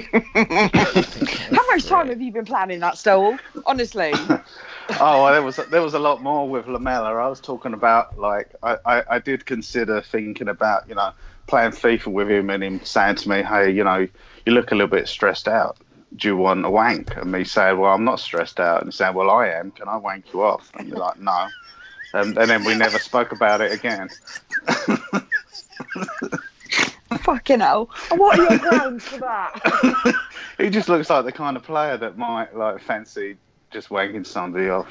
How much time have you been planning that, Stowell? Honestly. oh, well, there was there was a lot more with Lamela. I was talking about like I, I, I did consider thinking about you know playing FIFA with him and him saying to me, hey, you know, you look a little bit stressed out. Do you want a wank? And me saying, well, I'm not stressed out. And saying, well, I am. Can I wank you off? And you're like, no. And, and then we never spoke about it again. Fucking hell. What are your plans for that? he just looks like the kind of player that might like fancy just wanking somebody off.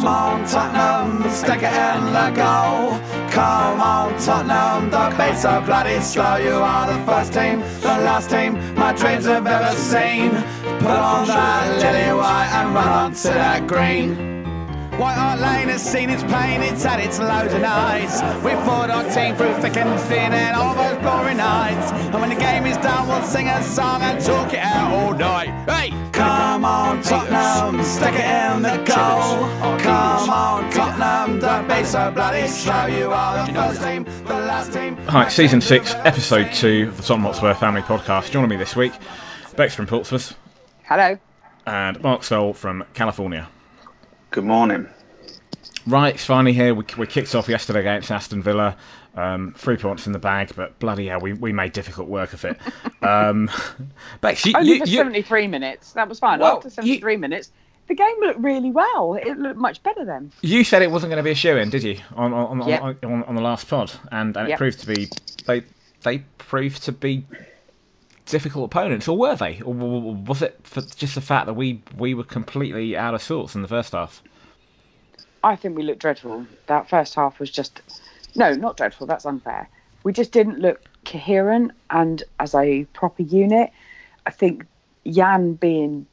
Come on, Tottenham, stick it in the goal. Come on, Tottenham, the pace are bloody slow. You are the first team, the last team my dreams have ever seen. Put on that lily white and run on to that green. White Hart Lane has seen its pain, it's had its lows and highs. We fought our team through thick and thin and all those glory nights. And when the game is done, we'll sing a song and talk it out all night. Hey! Come on, Tottenham, stick it in the goal. Come on, Tottenham, don't be so bloody slow. You are the first team, the last team. Hi, season six, episode two of the Tom Hotspur Family Podcast. Joining me this week, Bex from Portsmouth Hello. and Mark Stoll from California. Good morning. Right, it's finally here. We, we kicked off yesterday against Aston Villa. Um, three points in the bag, but bloody hell, we, we made difficult work of it. Um, Bex, you, Only you, for you, 73 minutes. That was fine. Well, After 73 minutes, the game looked really well. It looked much better then. you said it wasn't going to be a shoe in, did you? On on, on, Yep. on, on, on the last pod, and, and it Yep. proved to be they they proved to be difficult opponents, or were they? Or was it for just the fact that we we were completely out of sorts in the first half? I think we looked dreadful. That first half was just. No, not dreadful. That's unfair. We just didn't look coherent and as a proper unit. I think Jan being.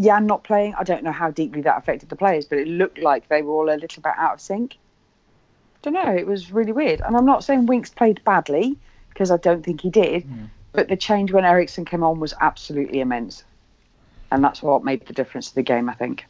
Jan not playing, I don't know how deeply that affected the players, but it looked like they were all a little bit out of sync. I don't know. It was really weird. And I'm not saying Winks played badly, because I don't think he did, hmm. But the change when Eriksen came on was absolutely immense. And that's what made the difference to the game, I think.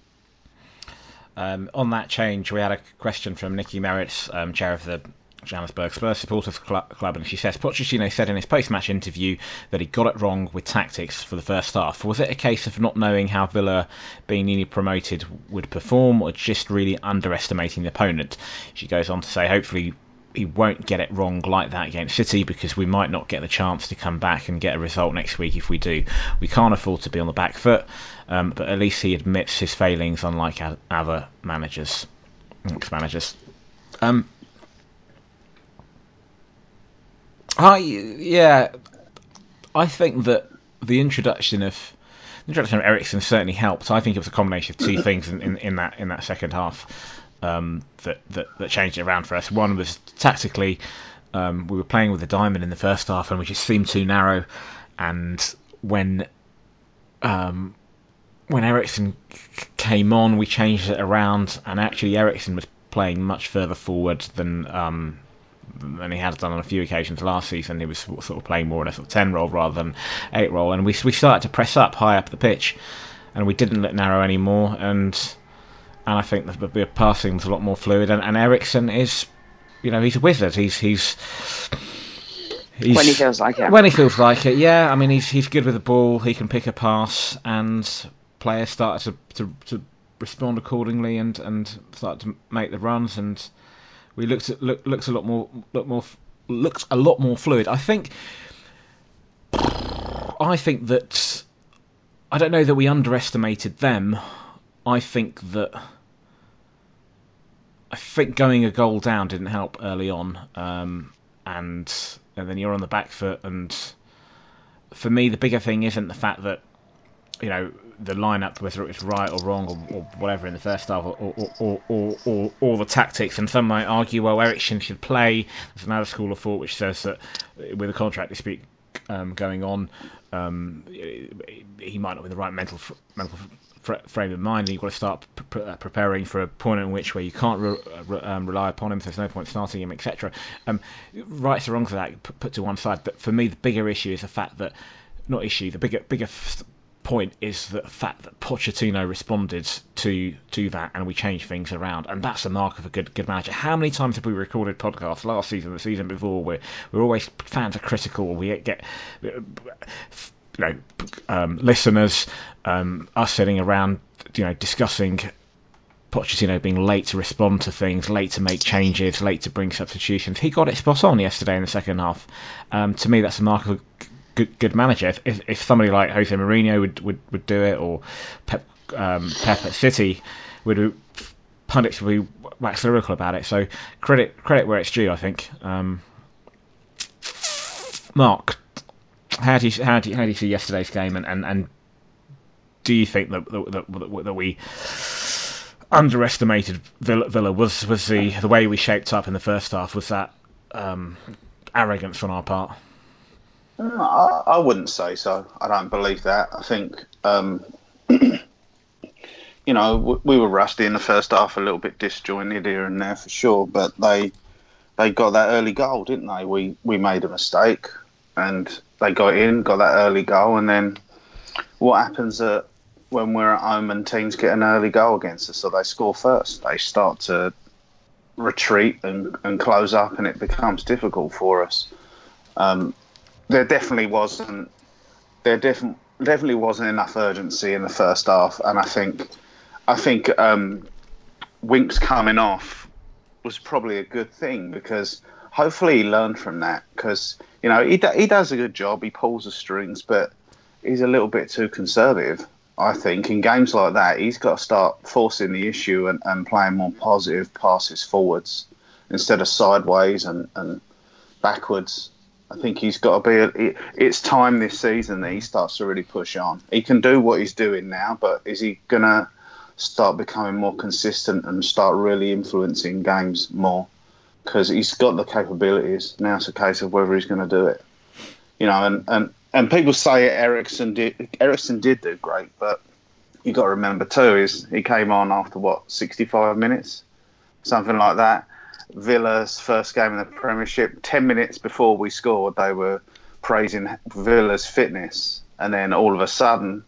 Um, on that change, we had a question from Nikki Merritt, um, chair of the Johannesburg Spurs Supporters Cl- Club, and she says Pochettino said in his post-match interview that he got it wrong with tactics for the first half. Was it a case of not knowing how Villa, being newly promoted, would perform, or just really underestimating the opponent? She goes on to say, hopefully. He won't get it wrong like that against City because we might not get the chance to come back and get a result next week if we do. We can't afford to be on the back foot, um, but at least he admits his failings, unlike other managers, ex-managers. Um, I yeah, I think that the introduction of the introduction of Eriksen certainly helped. I think it was a combination of two things in, in, in that in that second half um, that, that that changed it around for us. One was tactically, um, we were playing with a diamond in the first half, and we just seemed too narrow. And when um, when Eriksen came on, we changed it around, and actually Eriksen was playing much further forward than um, than he had done on a few occasions last season. He was sort of playing more in a sort of ten role rather than eight role, and we we started to press up high up the pitch, and we didn't look narrow anymore, and and I think the, the passing was a lot more fluid, and, and Eriksen is, you know, he's a wizard. He's he's. He's, When he feels like it. When he feels like it, yeah. I mean, he's he's good with the ball. He can pick a pass, and players start to, to, to respond accordingly and, and start to make the runs. And we looked at look, looks a lot more look more looks a lot more fluid. I think. I think that I don't know that we underestimated them. I think that I think going a goal down didn't help early on, um, and and then you're on the back foot. And for me, the bigger thing isn't the fact that you know the lineup, whether it was right or wrong or, or whatever in the first half, or or, or, or, or or the tactics. And some might argue, well, Eriksen should play. There's another school of thought which says that with a contract dispute um, going on, um, he might not be the right mental mental frame of mind. And you've got to start uh, preparing for a point in which where you can't re- re- um, rely upon him. So there's no point starting him, etc. Um, rights or wrongs of that put to one side. But for me, the bigger issue is the fact that not issue. The bigger bigger f- point is the fact that Pochettino responded to to that, and we changed things around, and that's the mark of a good good manager. How many times have we recorded podcasts last season, the season before, where we're always fans are critical, we get you know um, listeners, um, us sitting around, you know, discussing Pochettino being late to respond to things, late to make changes, late to bring substitutions. He got it spot on yesterday in the second half. Um, to me, that's a mark of a good, good manager. If, if, if somebody like Jose Mourinho would, would, would do it, or Pep, um, Pep at City, would pundits would be wax lyrical about it. So credit credit where it's due, I think. Um, Mark, how do you how do you, how do you see yesterday's game, and, and, and do you think that that, that, that we underestimated Villa, Villa was was the the way we shaped up in the first half was that um, arrogance on our part. I, I, wouldn't say so. I don't believe that. I think um, you know we were rusty in the first half, a little bit disjointed here and there for sure, but they they got that early goal, didn't they? We we made a mistake and they got in, got that early goal, and then what happens at when we're at home and teams get an early goal against us, so they score first. They start to retreat and, and close up, and it becomes difficult for us. Um, there definitely wasn't there def- definitely wasn't enough urgency in the first half, and I think I think um, Winks coming off was probably a good thing because hopefully he learned from that because you know he he does a good job, he pulls the strings, but he's a little bit too conservative. I think in games like that, he's got to start forcing the issue and, and playing more positive passes forwards instead of sideways and, and backwards. I think he's got to be. A, it's time this season that he starts to really push on. He can do what he's doing now, but is he gonna start becoming more consistent and start really influencing games more? Because he's got the capabilities. Now it's a case of whether he's going to do it. You know, and, and and people say Eriksen did Eriksen did do great, but you got to remember too is he came on after what 65 minutes, something like that. Villa's first game in the Premiership, 10 minutes before we scored, they were praising Villa's fitness, and then all of a sudden,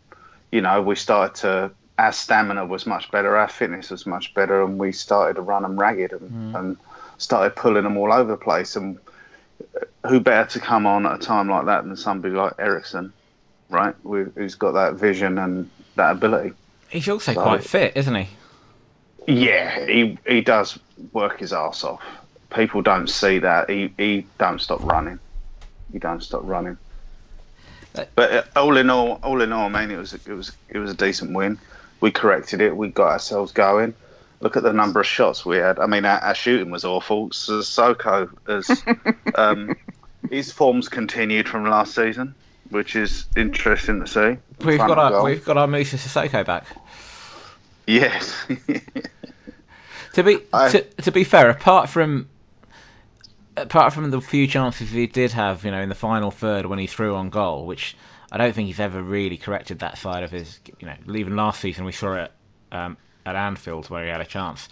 you know, we started to our stamina was much better, our fitness was much better, and we started to run them ragged and, mm. and started pulling them all over the place and who better to come on at a time like that than somebody like Eriksen, right? Who's got that vision and that ability. He's also so, quite fit, isn't he? Yeah, he he does work his ass off. People don't see that. He he don't stop running. He don't stop running. But uh, all in all, all in all, I mean, it was it was it was a decent win. We corrected it. We got ourselves going look at the number of shots we had. I mean, our, our shooting was awful. Sissoko has um, his form's continued from last season, which is interesting to see. We've got our goal. we've got our Moussa Sissoko back. Yes. to be I, to, to be fair, apart from apart from the few chances he did have, you know, in the final third when he threw on goal, which I don't think he's ever really corrected that side of his. You know, even last season we saw it um, at Anfield where he had a chance.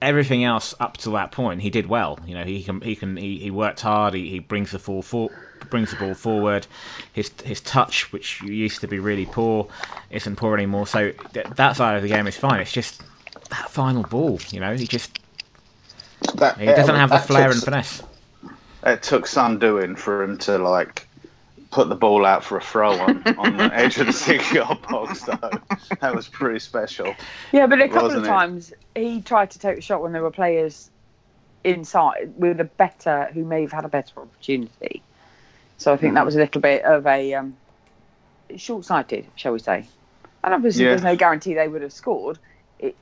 Everything else up to that point, he did well. You know, he can he can he, he worked hard. He, he brings the ball for, brings the ball forward. His his touch, which used to be really poor, isn't poor anymore. So th- that side of the game is fine. It's just that final ball. You know, he just that, he doesn't have the flair took, and finesse. It took some doing for him to like put the ball out for a throw on, on the edge of the six yard box, though. That was pretty special. Yeah, but a couple of times he tried to take a shot when there were players inside with a better, who may have had a better opportunity. So I think mm. that mm-hmm. was a little bit of a um, short sighted, shall we say. And obviously, yeah. there's no guarantee they would have scored. It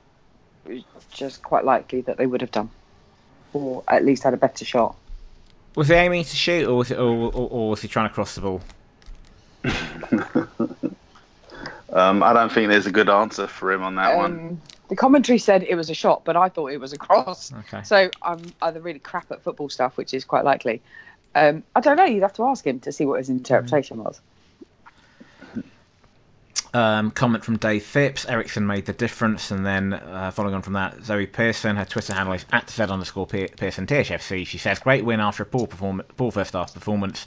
was just quite likely that they would have done, or at least had a better shot. Was he aiming to shoot, or was, it, or, or, or was he trying to cross the ball? um, I don't think there's a good answer for him on that um, one. The commentary said it was a shot, but I thought it was a cross. Okay. So I'm either really crap at football stuff, which is quite likely. Um, I don't know. You'd have to ask him to see what his interpretation mm. was. Um, comment from Dave Phipps. Eriksen made the difference, and then uh, following on from that, Zoe Pearson, her Twitter handle is at Z underscore Pearson THFC. She says, "Great win after a poor perform- poor first half performance.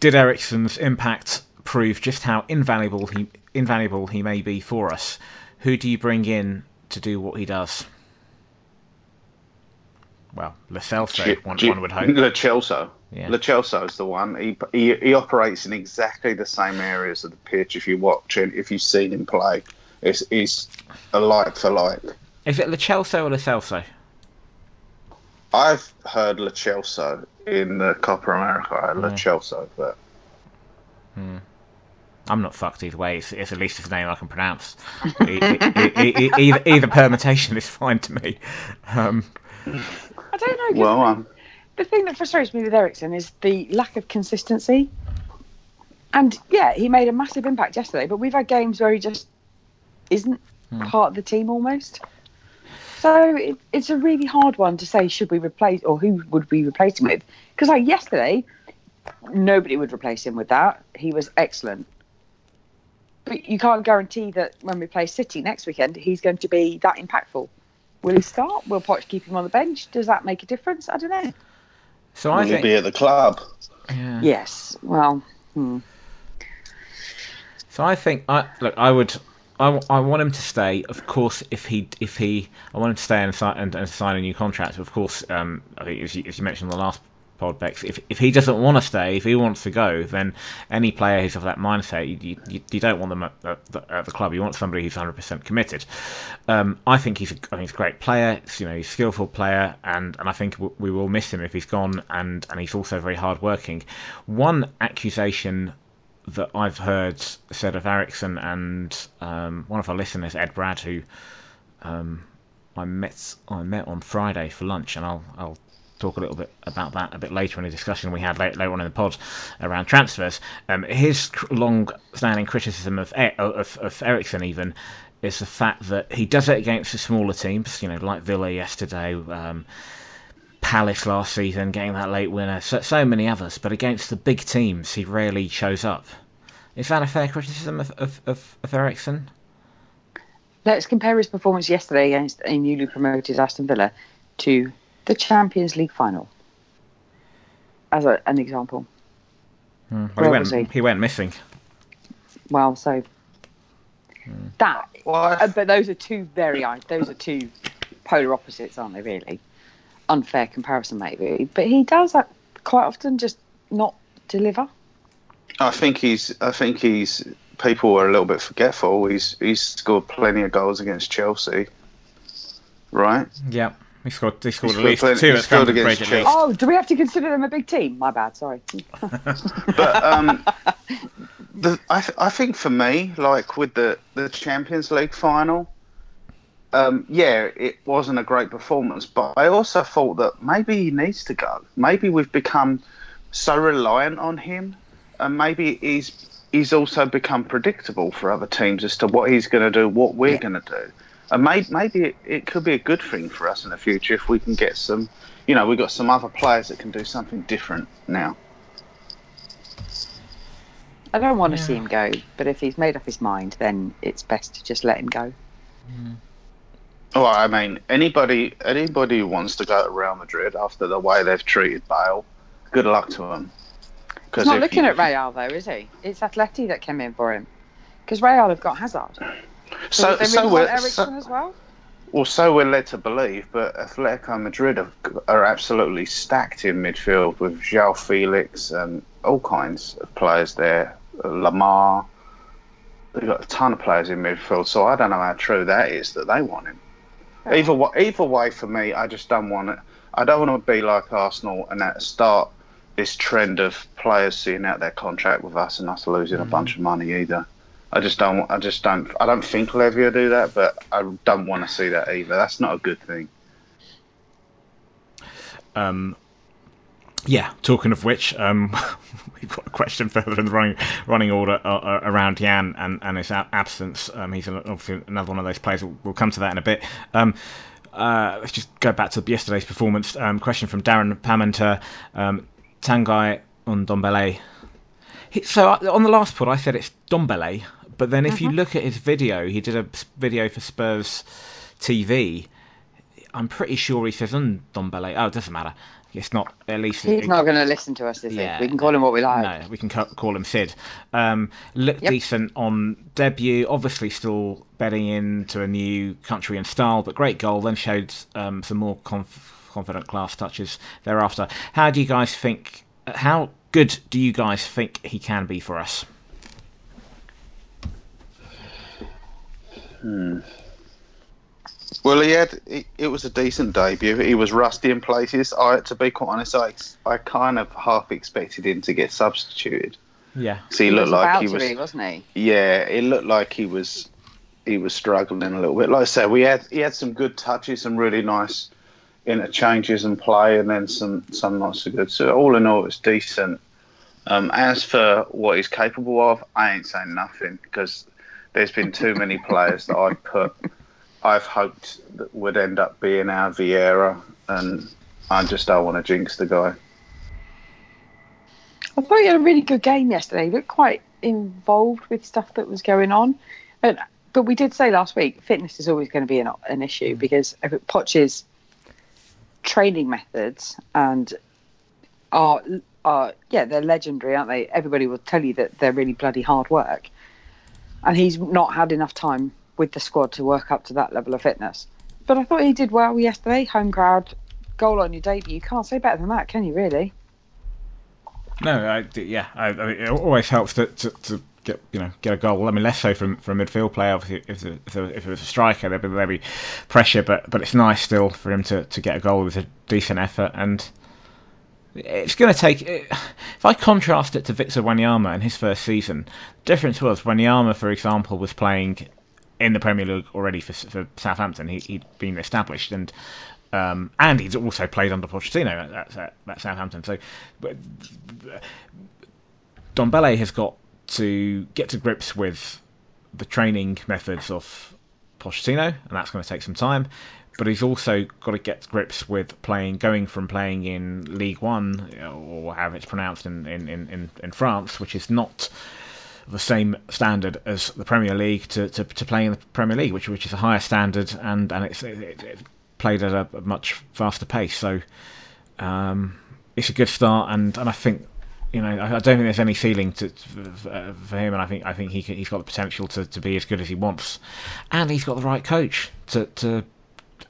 Did Eriksen's impact prove just how invaluable he invaluable he may be for us, who do you bring in to do what he does? Well, Lo Celso, one, one would hope. Celso. Yeah. Lo Celso is the one. He, he he operates in exactly the same areas of the pitch. If you watch it, if you've seen him play, it's, it's a like for like. Is it Lo Celso or Lo Celso? I've heard Lo Celso in the Copa America. I heard Lo Yeah. Celso, but I'm not fucked either way. It's, it's at least his name I can pronounce. E- e- e- either, either permutation is fine to me. Um, I don't know. 'cause well, um, the thing that frustrates me with Eriksen is the lack of consistency. And yeah, he made a massive impact yesterday, but we've had games where he just isn't hmm. part of the team almost. So it, it's a really hard one to say should we replace or who would we replace him with? Because like yesterday, nobody would replace him with that. He was excellent. But you can't guarantee that when we play City next weekend, he's going to be that impactful. Will he start? Will Poch keep him on the bench? Does that make a difference? I don't know. So I will he think. be at the club? yeah. Yes. Well, hmm. So I think I look. I would. I, I want him to stay. Of course, if he if he, I want him to stay and sign and, and sign a new contract. Of course, um, I think as you, as you mentioned in the last pod, Bex, if if he doesn't want to stay, if he wants to go, then any player who's of that mindset, you, you, you don't want them at, at, the, at the club. You want somebody who's 100% committed. Um, I think he's a, I think he's a great player. It's, you know, he's a skillful player, and, and I think w- we will miss him if he's gone. And, and he's also very hard working. One accusation that I've heard said of Eriksen and um, one of our listeners, Ed Brad, who um, I met I met on Friday for lunch, and I'll I'll talk a little bit about that a bit later in a discussion we had later, on in the pod around transfers. Um, his long-standing criticism of of, of Eriksen even is the fact that he does it against the smaller teams, you know, like Villa yesterday. Um, Palace last season, getting that late winner, so, so many others, but against the big teams, he rarely shows up. Is that a fair criticism of, of, of, of Eriksen? let's compare his performance yesterday against a newly promoted Aston Villa to the Champions League final. As a, an example. Well, he, went, he? he went missing. Well, so that. Well, uh, but those are two very those are two polar opposites, aren't they? Really unfair comparison, maybe. But he does that quite often, just not deliver. I think he's. I think he's. People are a little bit forgetful. He's he's scored plenty of goals against Chelsea, right? Yeah, he scored. He scored He at least scored two at scored Stamford against Bridge at least. Oh, do we have to consider them a big team? My bad. Sorry. But um, the, I th- I think for me, like with the the Champions League final, um, yeah, it wasn't a great performance. But I also thought that maybe he needs to go. Maybe we've become so reliant on him, and maybe he's he's also become predictable for other teams as to what he's going to do, what we're Yeah. going to do. And maybe, maybe it, it could be a good thing for us in the future if we can get some, you know, we've got some other players that can do something different now. I don't want to Yeah. see him go, but if he's made up his mind, then it's best to just let him go. Mm-hmm. Well, I mean, anybody anybody who wants to go to Real Madrid after the way they've treated Bale, good luck to them. He's not looking at Real though, is he? It's Atleti that came in for him, because Real have got Hazard. So, So, so we're Ericsson so, as well. well, so we're led to believe, but Atletico Madrid are, are absolutely stacked in midfield with João Felix and all kinds of players there. Uh, Lemar, they've got a ton of players in midfield. So I don't know how true that is that they want him. Either way, either way, for me, I just don't want it. I don't want to be like Arsenal and that start this trend of players seeing out their contract with us and us losing a mm. bunch of money either. I just don't. I just don't. I don't think Levy will do that, but I don't want to see that either. That's not a good thing. Um, yeah, talking of which, um, we've got a question further in the running running order uh, uh, around Jan and, and his absence. Um, he's obviously another one of those players. We'll, we'll come to that in a bit. Um, uh, let's just go back to yesterday's performance. Um, question from Darren Pamanter. Um, Tanguy Ndombele. So uh, on the last pod, I said it's Dombele, but then if you look at his video, he did a video for Spurs TV. I'm pretty sure he says on Dombele. Oh, it doesn't matter. it's not at least He's it- not going to listen to us, is Yeah, he? We can call him what we like. No, we can ca- call him Sid. Um, looked Yep. decent on debut. Obviously, still bedding into a new country and style, but great goal. Then showed um, some more conf- confident class touches thereafter. How do you guys think? How good do you guys think he can be for us? Well, he had. It, it was a decent debut. He was rusty in places. I, to be quite honest, I, I kind of half expected him to get substituted. Yeah, So he, He looked was like about he to was. be, wasn't he? Yeah, it looked like he was. He was struggling a little bit. Like I said, we had he had some good touches, some really nice interchanges and play, and then some some not so good. So all in all, it was decent. Um, as for what he's capable of, I ain't saying nothing because there's been too many players that I've put, I've hoped that would end up being our Vieira, and I just don't want to jinx the guy. I thought he had a really good game yesterday. He looked quite involved with stuff that was going on. But, but we did say last week, fitness is always going to be an, an issue because Poch's training methods and are, are, yeah, they're legendary, aren't they? Everybody will tell you that they're really bloody hard work. And he's not had enough time with the squad to work up to that level of fitness. But I thought he did well yesterday. Home crowd, goal on your debut. You can't say better than that, can you, really? no, I, yeah, I, I mean, it always helps to, to, to get you know get a goal. I mean, less so from from a midfield player. Obviously, if, if it was a striker, there'd be, there'd be pressure, but but it's nice still for him to, to get a goal with a decent effort and. It's going to take. If I contrast it to Victor Wanyama in his first season, the difference was Wanyama, for example, was playing in the Premier League already for, for Southampton. He, he'd been established, and um, and he's also played under Pochettino at, at, at Southampton. So, but Dombele has got to get to grips with the training methods of Pochettino, and that's going to take some time. But he's also got to get grips with playing, going from playing in League One, or however it's pronounced in, in, in, in France, which is not the same standard as the Premier League, to, to, to playing in the Premier League, which which is a higher standard, and and it's it, it, played at a, much faster pace. So um, it's a good start, and, and I think you know I, don't think there's any ceiling to, for, for him, and I think I think he can, he's got the potential to, to be as good as he wants, and he's got the right coach to to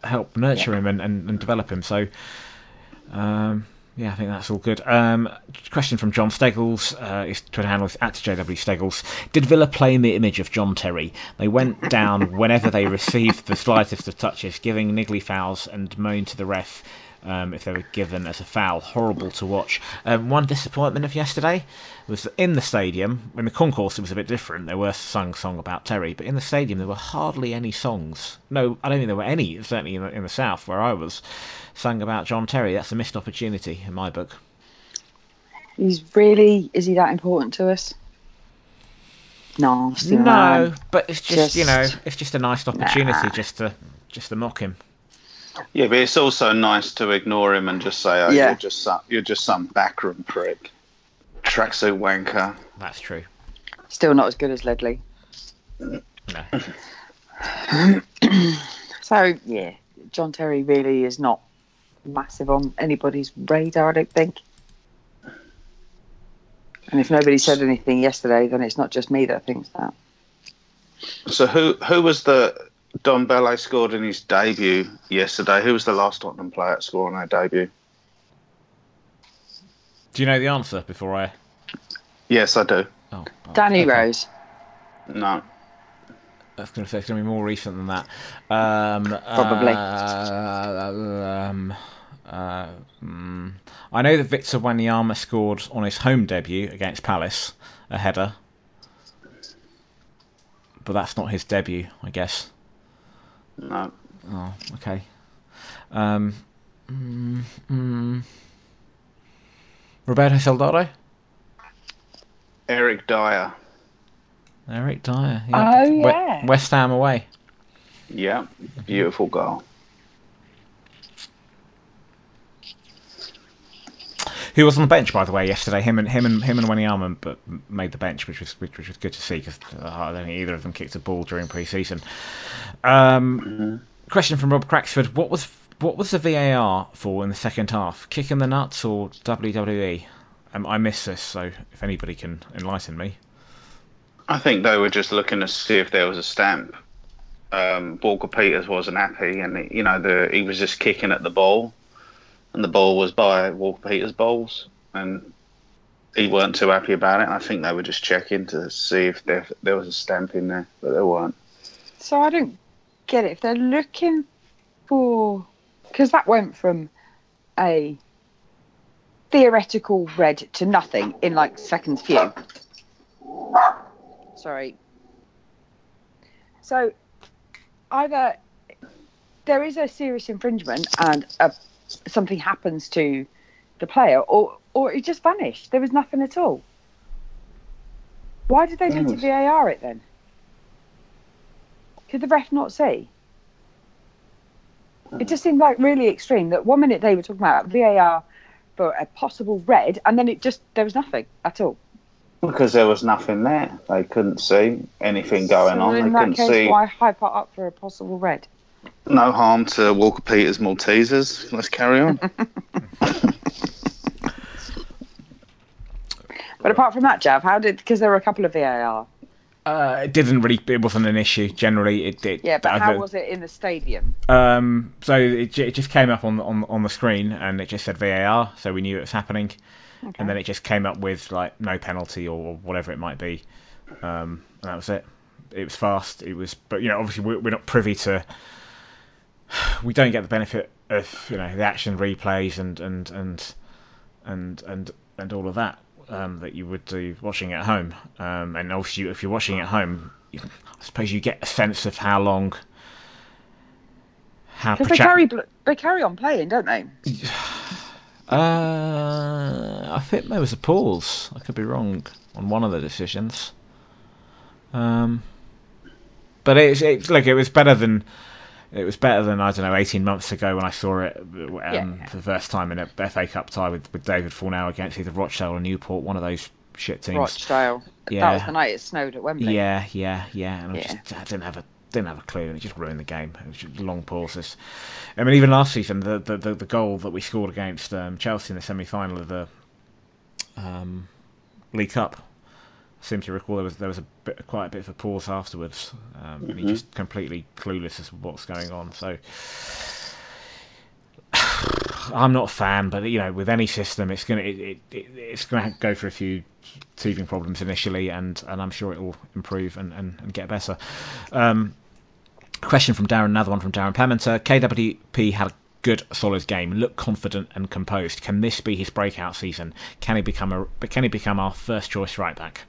help nurture him and, and, and develop him. So. Um, yeah, I think that's all good. Um, question from John Steggles. Uh, his Twitter handle is at JW Steggles. Did Villa play in the image of John Terry? They went down whenever they received the slightest of touches, giving niggly fouls and moan to the ref um, if they were given as a foul. Horrible to watch. Um, one disappointment of yesterday was in the stadium, in the concourse it was a bit different. There were sung song about Terry, but in the stadium there were hardly any songs. No, I don't think there were any, certainly in the, in the south where I was, sung about John Terry. That's a missed opportunity in my book. He's really is he that important to us? Nasty No, man. but it's just, you know, it's just a nice opportunity Nah. just to just to mock him. Yeah, but it's also nice to ignore him and just say, "Oh, Yeah. you're just some, you're just some backroom prick, tracksuit wanker." That's true. Still not as good as Ledley. No. So yeah, John Terry really is not massive on anybody's radar. I don't think. And if nobody said anything yesterday, then it's not just me that thinks that. So who who was the Dombele scored in his debut yesterday? Who was the last Tottenham player to score on their debut? Do you know the answer before I? Yes, I do. Oh, Danny okay. Rose. No, I was going to say it's going to be more recent than that. Um, Probably. Uh, um, uh, mm, I know that Victor Wanyama scored on his home debut against Palace, a header. But that's not his debut, I guess. No. Oh, okay. Um, mm, mm. Roberto Soldado? Eric Dier. Eric Dier. Oh, yeah. West Ham away. Yeah, beautiful goal. Who was on the bench, by the way, yesterday? Him and him and him and Wanyama, but made the bench, which was which, which was good to see because uh, I don't think either of them kicked a ball during pre-season. Um, Question from Rob Cracksford: What was what was the VAR for in the second half? Kick in the nuts or WWE? Um, I missed this, so if anybody can enlighten me. I think they were just looking to see if there was a stamp. Um, Walker Peters wasn't happy, and you know the, he was just kicking at the ball, and the ball was by Walker Peters' balls, and he weren't too happy about it. I think they were just checking to see if there, there was a stamp in there, but there weren't. So I don't get it. If they're looking for, because that went from a theoretical red to nothing in like seconds few. Sorry. So either there is a serious infringement and a, something happens to the player, or or it just vanished. There was nothing at all. Why did they need to VAR it then? Could the ref not see? It uh. just seemed like really extreme that one minute they were talking about VAR for a possible red, and then it just there was nothing at all. Because there was nothing there. They couldn't see anything going So on. They couldn't case, see why hype it up for a possible red? No harm to Walker Peters Maltesers. Let's carry on. But apart from that, Jav, how did because there were a couple of VAR. Uh, it didn't really. It wasn't an issue generally. It did. Yeah, but I- how was it in the stadium? Um, so it, it just came up on the- on on the screen and it just said VAR, so we knew it was happening, and then it just came up with like no penalty or whatever it might be, um, and that was it. It was fast. It was, but you know, obviously we're, we're not privy to. We don't get the benefit of you know the action replays and and and and and and all of that um, that you would do watching at home. Um, and obviously, if you're watching at home, you- I suppose you get a sense of how long. How they carry they carry on playing, don't they? Uh, I think there was a pause. I could be wrong on one of the decisions. Um, but it's it's like it was better than it was better than I don't know eighteen months ago when I saw it um, Yeah. for the first time in a FA Cup tie with, with David Fornell against either Rochdale or Newport, one of those shit teams. Rochdale. Yeah. That was the night it snowed at Wembley. Yeah, yeah, yeah. And I Yeah. just I didn't have a didn't have a clue, and it just ruined the game. It was just long pauses. I mean, even last season, the the, the, the goal that we scored against um, Chelsea in the semi final of the um, League Cup. Seem to recall there was there was a bit, quite a bit of a pause afterwards, um, and he just completely clueless as to what's going on. So. I'm not a fan, but you know, with any system, it's gonna it, it, it, it's gonna go for a few teething problems initially, and, and I'm sure it will improve and, and, and get better. Um, question from Darren, another one from Darren Pementer. KWP had a good, solid game, looked confident and composed. Can this be his breakout season? Can he become a can he become our first choice right back?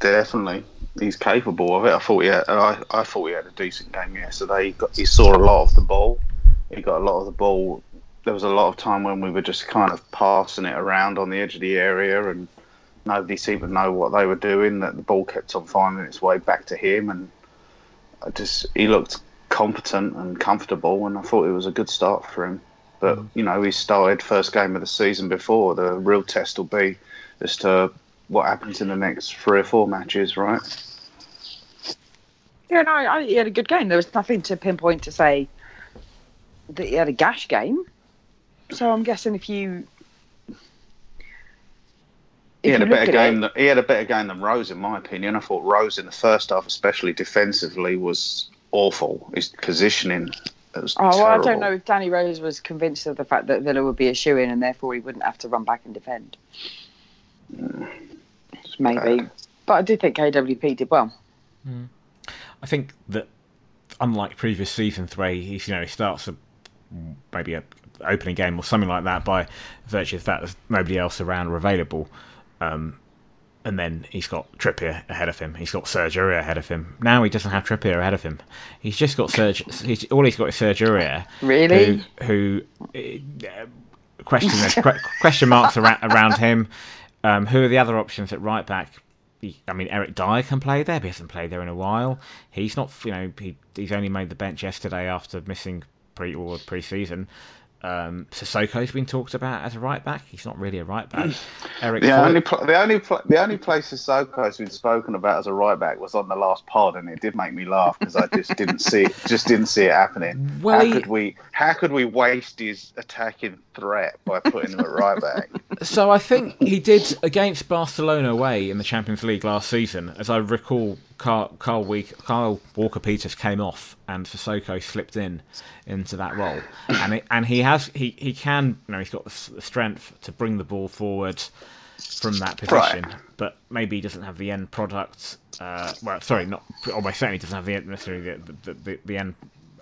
Definitely, he's capable of it. I thought he had, I, I thought he had a decent game yesterday. He, got, he saw a lot of the ball. He got a lot of the ball. There was a lot of time when we were just kind of passing it around on the edge of the area, and nobody seemed to know what they were doing. That the ball kept on finding its way back to him, and I just he looked competent and comfortable, and I thought it was a good start for him. But mm. you know, he started first game of the season before. The real test will be as to what happens in the next three or four matches, right? Yeah, no, I, he had a good game. There was nothing to pinpoint to say that he had a gash game. So I'm guessing if you. He had a better game. Than, he had a better game than Rose, in my opinion. I thought Rose in the first half, especially defensively, was awful. His positioning was Oh, well, I don't know if Danny Rose was convinced of the fact that Villa would be a shoe in and therefore he wouldn't have to run back and defend. Mm. Maybe. bad. But I do think KWP did well. I think that unlike previous seasons where he you know he starts a maybe a opening game or something like that by virtue of that there's nobody else around or available, um, and then he's got Trippier ahead of him. He's got Serge Aurier ahead of him. Now he doesn't have Trippier ahead of him. He's just got Serge. He's, all he's got is Serge Aurier. Really? Who, who uh, question question marks around, around him. Um, who are the other options at right back? I mean, Eric Dier can play there, but he hasn't played there in a while. He's not, you know, he, he's only made the bench yesterday after missing pre or pre-season. Um, Sissoko's been talked about as a right back. He's not really a right back. Eric The Foy- only, pl- the only, pl- the only place Sissoko's been spoken about as a right back was on the last pod, and it did make me laugh because I just didn't see, it, just didn't see it happening. Well, how he- could we, how could we waste his attacking threat by putting him at right back? So I think he did against Barcelona away in the Champions League last season. As I recall, Carl, Carl, Week, Carl Walker Peters came off and Sissoko slipped in into that role, and it, and he has he, he can you know he's got the, the strength to bring the ball forward from that position, Right. but maybe he doesn't have the end product. Uh, well, sorry, not almost certainly doesn't have the necessarily the the, the, the end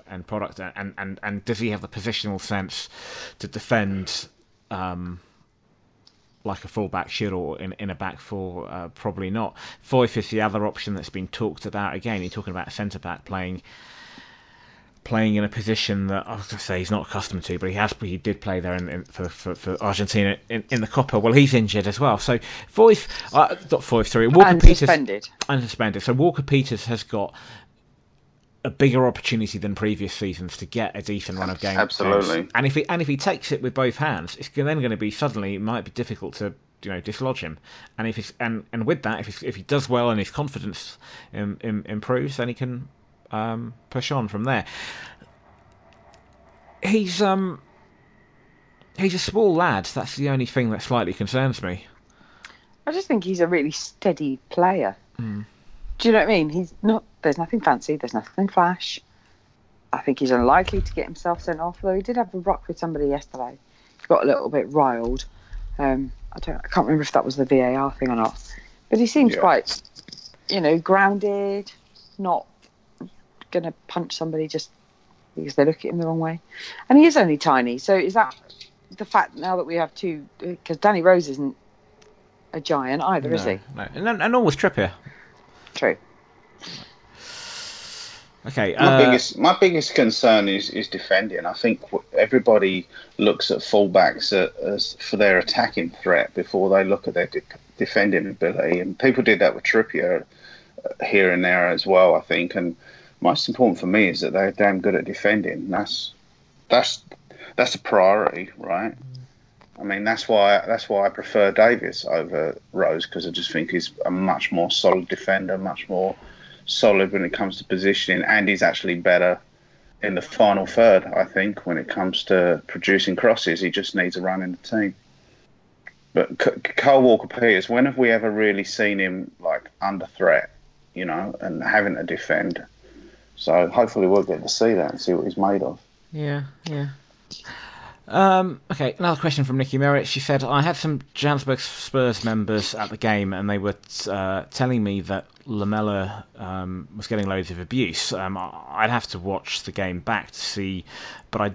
end product, and, and and does he have the positional sense to defend? Um, like a fullback should or in, in a back four, uh, probably not. Foyth is the other option that's been talked about. Again, you're talking about a centre back playing playing in a position that I was going to say he's not accustomed to, but he has. He did play there in, in, for, for, for Argentina in, in the Copa. Well, he's injured as well. So Foyth, uh, not Foyth, sorry, Walker and Peters suspended. and suspended. So Walker Peters has got a bigger opportunity than previous seasons to get a decent run of games. Absolutely. And if he and if he takes it with both hands, it's then going to be suddenly it might be difficult to you know dislodge him. And if he's, and and with that, if he, if he does well and his confidence im, im, improves, then he can um, push on from there. He's um he's a small lad. That's the only thing that slightly concerns me. I just think he's a really steady player. Hmm. Do you know what I mean? He's not. There's nothing fancy. There's nothing flash. I think he's unlikely to get himself sent off. Though he did have a rock with somebody yesterday. He got a little bit riled. Um, I don't. I can't remember if that was the VAR thing or not. But he seems Yeah. quite, you know, grounded. Not gonna punch somebody just because they look at him the wrong way. And he is only tiny. So is that the fact now that we have two? Because Danny Rose isn't a giant either, is he? No, no. And, and was Trippier. True. Okay. My uh, biggest my biggest concern is is defending. I think everybody looks at fullbacks a- as for their attacking threat before they look at their de- defending ability, and people did that with Trippier uh, here and there as well. I think, and most important for me is that they're damn good at defending. That's that's that's a priority, right? I mean, that's why that's why I prefer Davies over Rose because I just think he's a much more solid defender, much more solid when it comes to positioning, and he's actually better in the final third. I think when it comes to producing crosses, he just needs a run in the team. But Carl Walker Peters, when have we ever really seen him like under threat, you know, and having to defend? So hopefully we'll get to see that and see what he's made of. Yeah, yeah. Um, okay, another question from Nikki Merritt. She said, I had some Johannesburg Spurs members at the game and they were uh, telling me that Lamela um, was getting loads of abuse. Um, I'd have to watch the game back to see, but I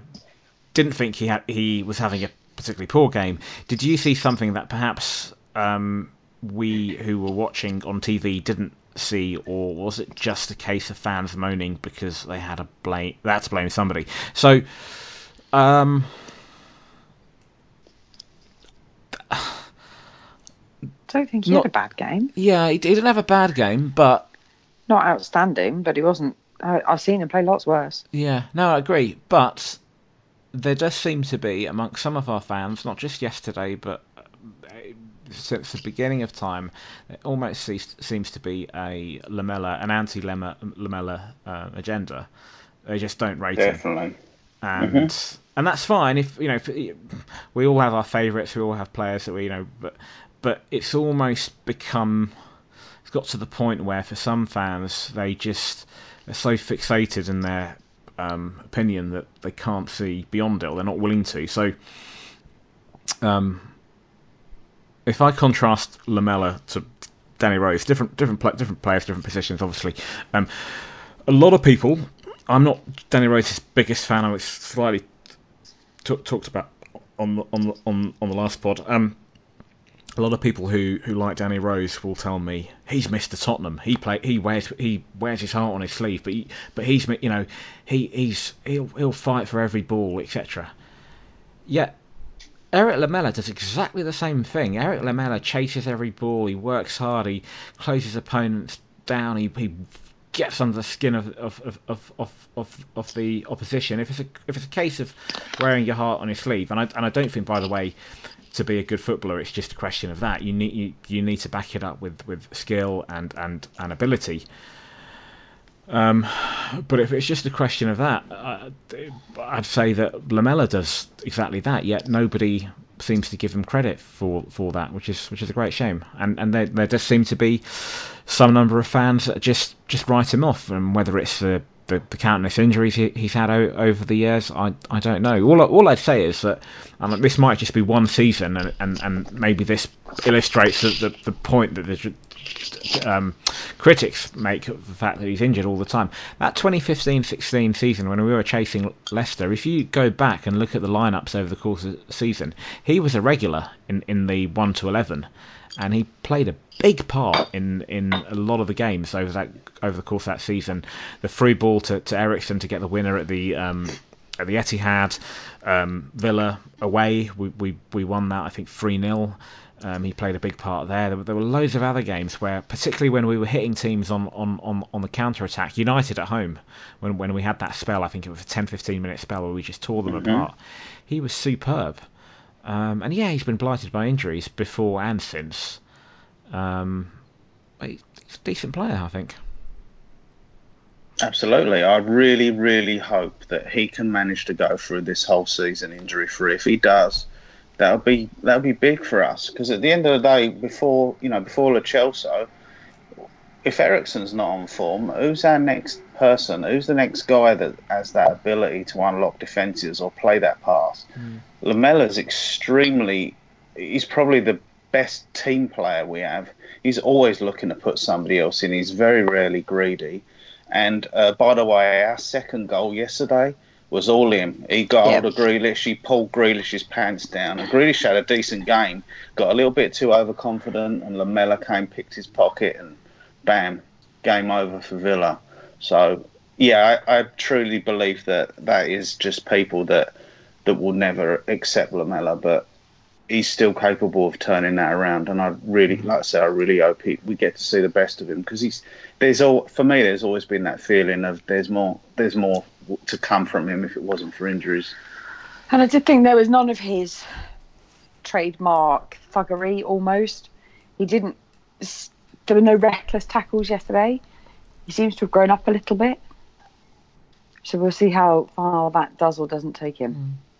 didn't think he had he was having a particularly poor game. Did you see something that perhaps um, we who were watching on TV didn't see, or was it just a case of fans moaning because they had a blame had to blame somebody? So, um, don't think he Not- had a bad game. yeah, he, he didn't have a bad game, but Not outstanding, but he wasn't. I, I've seen him play lots worse. Yeah, no, I agree. But there does seem to be amongst some of our fans, not just yesterday, but uh, since the beginning of time, it almost seems, seems to be a Lamela, an anti-Lamela uh, agenda. They just don't rate him, Definitely. and and that's fine. If you know, if, we all have our favourites, we all have players that we you know, but but it's almost become it's got to the point where for some fans they just they're so fixated in their um, opinion that they can't see beyond it or they're not willing to. So um, if I contrast Lamela to Danny Rose, different different different players, different positions, obviously. Um, a lot of people, I'm not Danny Rose's biggest fan. I was slightly t- talked about on the, on the, on on the last pod. Um, a lot of people who, who like Danny Rose will tell me he's Mr. Tottenham. He play he wears he wears his heart on his sleeve, but he, but he's you know he he's he'll he'll fight for every ball, etc. Yet Erik Lamela does exactly the same thing. Erik Lamela chases every ball. He works hard. He closes opponents down. He he gets under the skin of, of, of, of, of, of the opposition. If it's a if it's a case of wearing your heart on your sleeve, and I and I don't think, by the way, to be a good footballer, it's just a question of that. You need you, you need to back it up with, with skill and and, and ability. Um, but if it's just a question of that, uh, I'd say that Lamela does exactly that. Yet nobody seems to give him credit for, for that, which is which is a great shame. And and there, there does seem to be some number of fans that just just write him off, and whether it's the the, the countless injuries he, he's had o- over the years, I, I don't know. All, all I'd say is that um, this might just be one season, and, and, and maybe this illustrates the, the, the point that the um, critics make of the fact that he's injured all the time. That 2015-16 season, when we were chasing Leicester, if you go back and look at the lineups over the course of the season, he was a regular in, in the 1 to 11 and he played a big part in, in a lot of the games over that over the course of that season. The free ball to, to Eriksen to get the winner at the um, at the Etihad, um, Villa away, we, we, we won that I think three 0 um, he played a big part there. there. There were loads of other games where, particularly when we were hitting teams on, on, on, on the counter attack, United at home, when, when we had that spell, I think it was a 10 15 minute spell where we just tore them mm-hmm. apart, he was superb. Um, and yeah, he's been blighted by injuries before and since. Um, he's a decent player, I think. Absolutely. I really, really hope that he can manage to go through this whole season injury free. If he does, that'll be that would be big for us. Because at the end of the day, before you know, before Celso, if Eriksen's not on form, who's our next person? Who's the next guy that has that ability to unlock defences or play that pass? Mm. Lamela's extremely. He's probably the best team player we have. He's always looking to put somebody else in. He's very rarely greedy. And uh, by the way, our second goal yesterday was all him. He got yep. hold of Grealish. He pulled Grealish's pants down. And Grealish had a decent game. Got a little bit too overconfident, and Lamela came, picked his pocket, and bam, game over for Villa. So yeah, I, I truly believe that that is just people that that will never accept Lamela, but he's still capable of turning that around. And I really, like I said, I really hope he, we get to see the best of him because he's there's all for me. There's always been that feeling of there's more, there's more to come from him if it wasn't for injuries. And I did think there was none of his trademark thuggery. Almost, he didn't. There were no reckless tackles yesterday. He seems to have grown up a little bit. So we'll see how far that does or doesn't take him. Mm.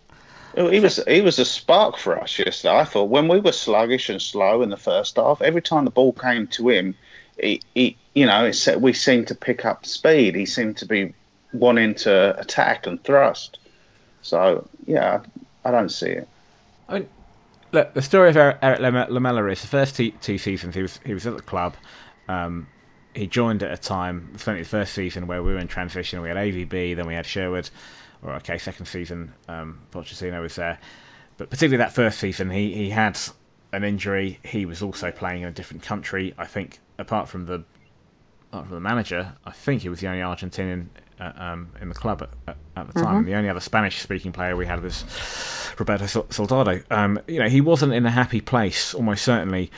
He was he was a spark for us yesterday. I thought when we were sluggish and slow in the first half, every time the ball came to him, he, he you know it, we seemed to pick up speed. He seemed to be wanting to attack and thrust. So yeah, I don't see it. I mean, look, the story of Erik, Lamela is the first two, two, seasons he was he was at the club. Um, he joined at a time, certainly the first season where we were in transition. We had AVB, then we had Sherwood or okay, second season, um, Pochettino was there, but particularly that first season, he he had an injury. He was also playing in a different country. I think, apart from the apart from the manager, I think he was the only Argentinian uh, um, in the club at, at, the time. Mm-hmm. The only other Spanish-speaking player we had was Roberto Soldado. Um, you know, he wasn't in a happy place, almost certainly.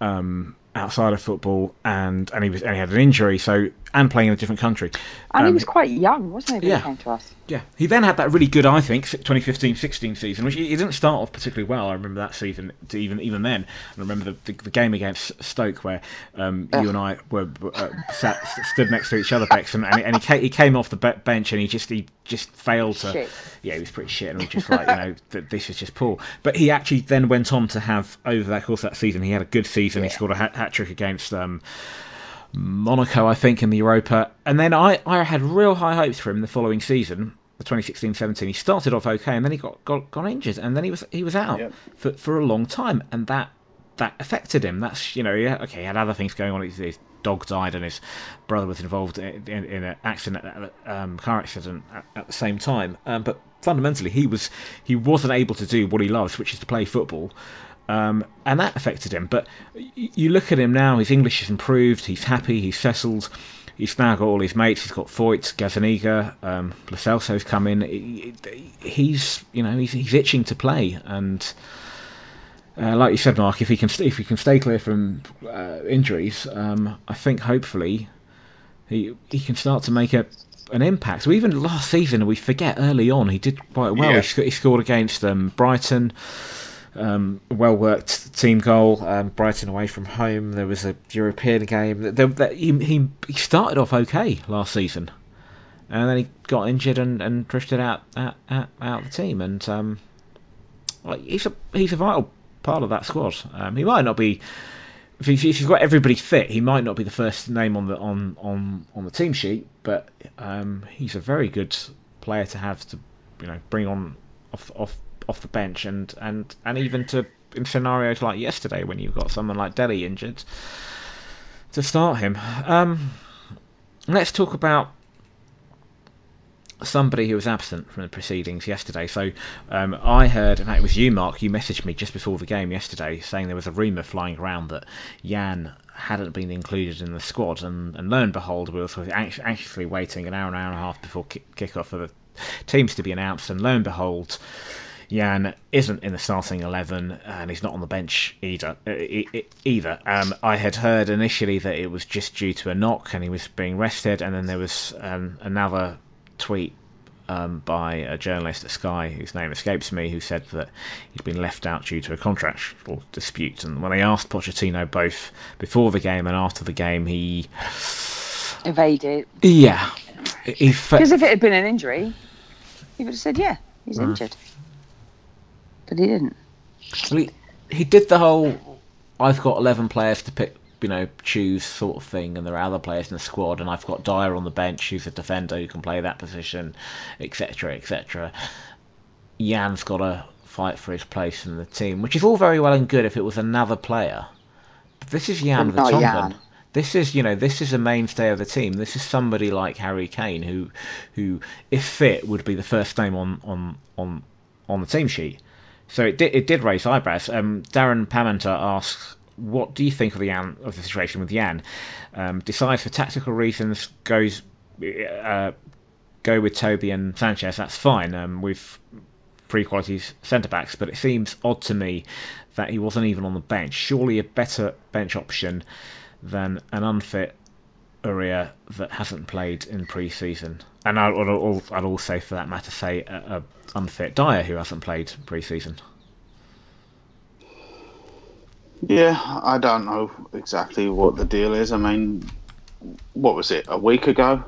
Um, outside of football, and and he was and he had an injury, so and playing in a different country. And um, he was quite young, wasn't he? When yeah. he came to us. Yeah, he then had that really good, I think, 2015-16 season, which he, didn't start off particularly well. I remember that season, even even then. I remember the, the, the game against Stoke where um, you and I were uh, sat stood next to each other, Bex, and, and, he, came, he came off the bench and he just he just failed to. Shit. Yeah, he was pretty shit, and we just like you know that this is just poor. But he actually then went on to have over that course of that season, he had a good season. Yeah. He scored a hat, hat trick against. Um, Monaco, I think, in the Europa. And then I, I had real high hopes for him the following season, the 2016-17. He started off okay, and then he got, got, got injured, and then he was he was out for, for a long time, and that that affected him. That's you know, yeah, okay, he had other things going on. His, his dog died, and his brother was involved in, in, in an accident, um, car accident at, at the same time. Um, but fundamentally, he was he wasn't able to do what he loves, which is to play football. Um, and that affected him. But you look at him now; his English has improved. He's happy. He's settled. He's now got all his mates. He's got Foyth, Gazzaniga, um, Lo Celso's come in. He's you know he's, he's itching to play, and uh, like you said, Mark, if he can if he can stay clear from uh, injuries, um, I think hopefully he he can start to make a an impact. So even last season, we forget early on he did quite well. Yeah. He, sc- he scored against um, Brighton. Um, well worked team goal. Um, Brighton away from home. There was a European game. There, there, he, he started off okay last season, and then he got injured and, and drifted out out, out, out of the team. And um, he's a he's a vital part of that squad. Um, he might not be if if he's got everybody fit, he might not be the first name on the on on, on the team sheet, but um, he's a very good player to have to you know bring on off off off the bench and and and even to in scenarios like yesterday when you've got someone like Dele injured to start him. Um, let's talk about somebody who was absent from the proceedings yesterday. So um, I heard, and it was you, Mark. You messaged me just before the game yesterday, saying there was a rumor flying around that Jan hadn't been included in the squad, and, and lo and behold, we were sort of anx- anxiously waiting an hour, an hour and a half before kick- kickoff for the teams to be announced, and lo and behold. Jan isn't in the starting eleven, and he's not on the bench either. uh, Either um, I had heard initially that it was just due to a knock, and he was being rested, and then there was um, another tweet um, by a journalist at Sky, whose name escapes me, who said that he'd been left out due to a contractual dispute. And when they asked Pochettino both before the game and after the game, he Evaded. yeah fe- Because if it had been an injury, he would have said, yeah, he's Mm. injured. But he didn't. Well, he, he did the whole I've got 11 players to pick, you know, choose sort of thing, and there are other players in the squad, and I've got Dier on the bench who's a defender who can play that position, etc., etc. Jan's got to fight for his place in the team, which is all very well and good if it was another player. But this is Jan Vertonghen. Jan. This is, you know, this is a mainstay of the team. This is somebody like Harry Kane, who, who, if fit, would be the first name on on on on the team sheet. So it did, it did raise eyebrows. Um, Darren Pamenter asks, "What do you think of the Jan, of the situation with Jan? Um, decides for tactical reasons, goes uh, go with Toby and Sanchez. That's fine. Um, with three qualities centre backs, but it seems odd to me that he wasn't even on the bench. Surely a better bench option than an unfit Aurier that hasn't played in pre-season. And I'd, I'd, I'd also, for that matter, say a, a unfit Dier who hasn't played pre-season. Yeah, I don't know exactly what the deal is. I mean, what was it? A week ago,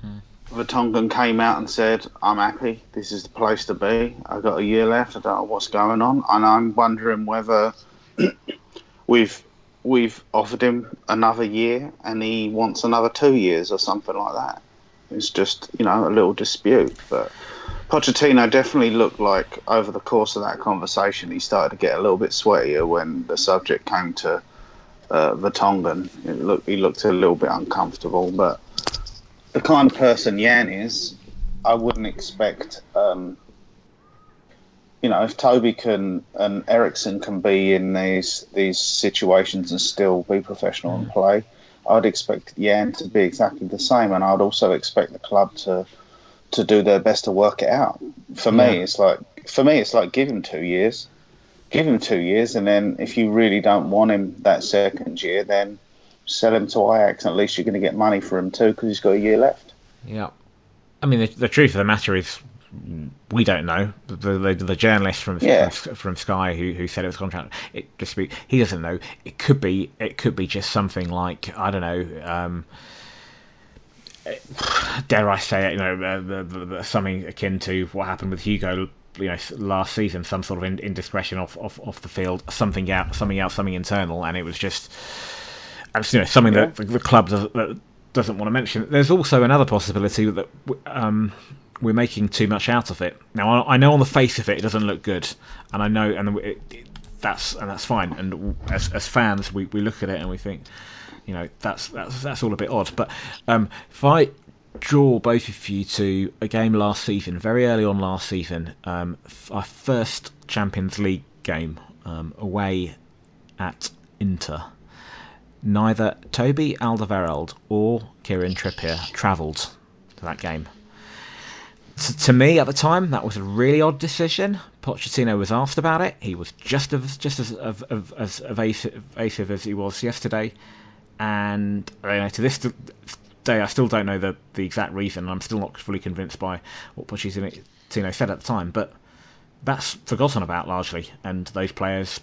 hmm. Vertonghen came out and said, "I'm happy. This is the place to be. I've got a year left. I don't know what's going on, and I'm wondering whether we've we've offered him another year and he wants another two years or something like that. It's just you know a little dispute, but." Pochettino definitely looked like over the course of that conversation he started to get a little bit sweatier when the subject came to uh, Vertonghen. It looked, he looked a little bit uncomfortable, but the kind of person Jan is, I wouldn't expect. Um, you know, if Toby can and Eriksen can be in these these situations and still be professional and mm. play, I'd expect Jan to be exactly the same, and I'd also expect the club to to do their best to work it out. For me, Yeah. it's like for me, it's like give him two years, give him two years, and then if you really don't want him that second year, then sell him to Ajax. And at least you're going to get money for him too because he's got a year left. Yeah. I mean, the, the truth of the matter is, we don't know. The the, the journalist from Yeah. from, Sky who, who said it was contract it dispute, he doesn't know. It could be it could be just something like I don't know. Um, dare I say it? You know, uh, the, the, the, something akin to what happened with Hugo. You know, last season, some sort of in, indiscretion off, off off the field, something out, something else, something internal, and it was just, you know, something that the, the club does, that doesn't want to mention. There's also another possibility that um, we're making too much out of it. Now, I, know on the face of it, it doesn't look good, and I know, and it, it, that's and that's fine. And as, as fans, we, we look at it and we think, you know, that's that's that's all a bit odd. But um, if I draw both of you to a game last season, very early on last season, um, our first Champions League game um, away at Inter. Neither Toby Alderweireld or Kieran Trippier travelled to that game. T- to me, at the time, that was a really odd decision. Pochettino was asked about it. He was just as just as of, of, as evasive, evasive as he was yesterday, and you know, to this day, I still don't know the, the exact reason. I'm still not fully convinced by what Pochettino said at the time, but that's forgotten about largely, and those players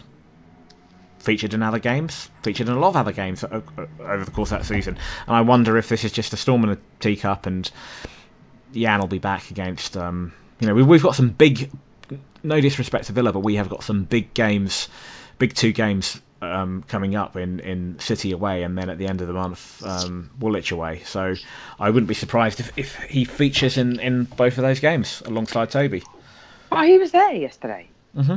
featured in other games, featured in a lot of other games uh, uh, over the course of that season. And I wonder if this is just a storm in a teacup, and Jan will be back against. Um, you know, we've we've got some big. No disrespect to Villa, but we have got some big games, big two games um, coming up in, in City away, and then at the end of the month, um, Woolwich away. So I wouldn't be surprised if, if he features in, in both of those games alongside Toby. Well, he was there yesterday. Mm-hmm.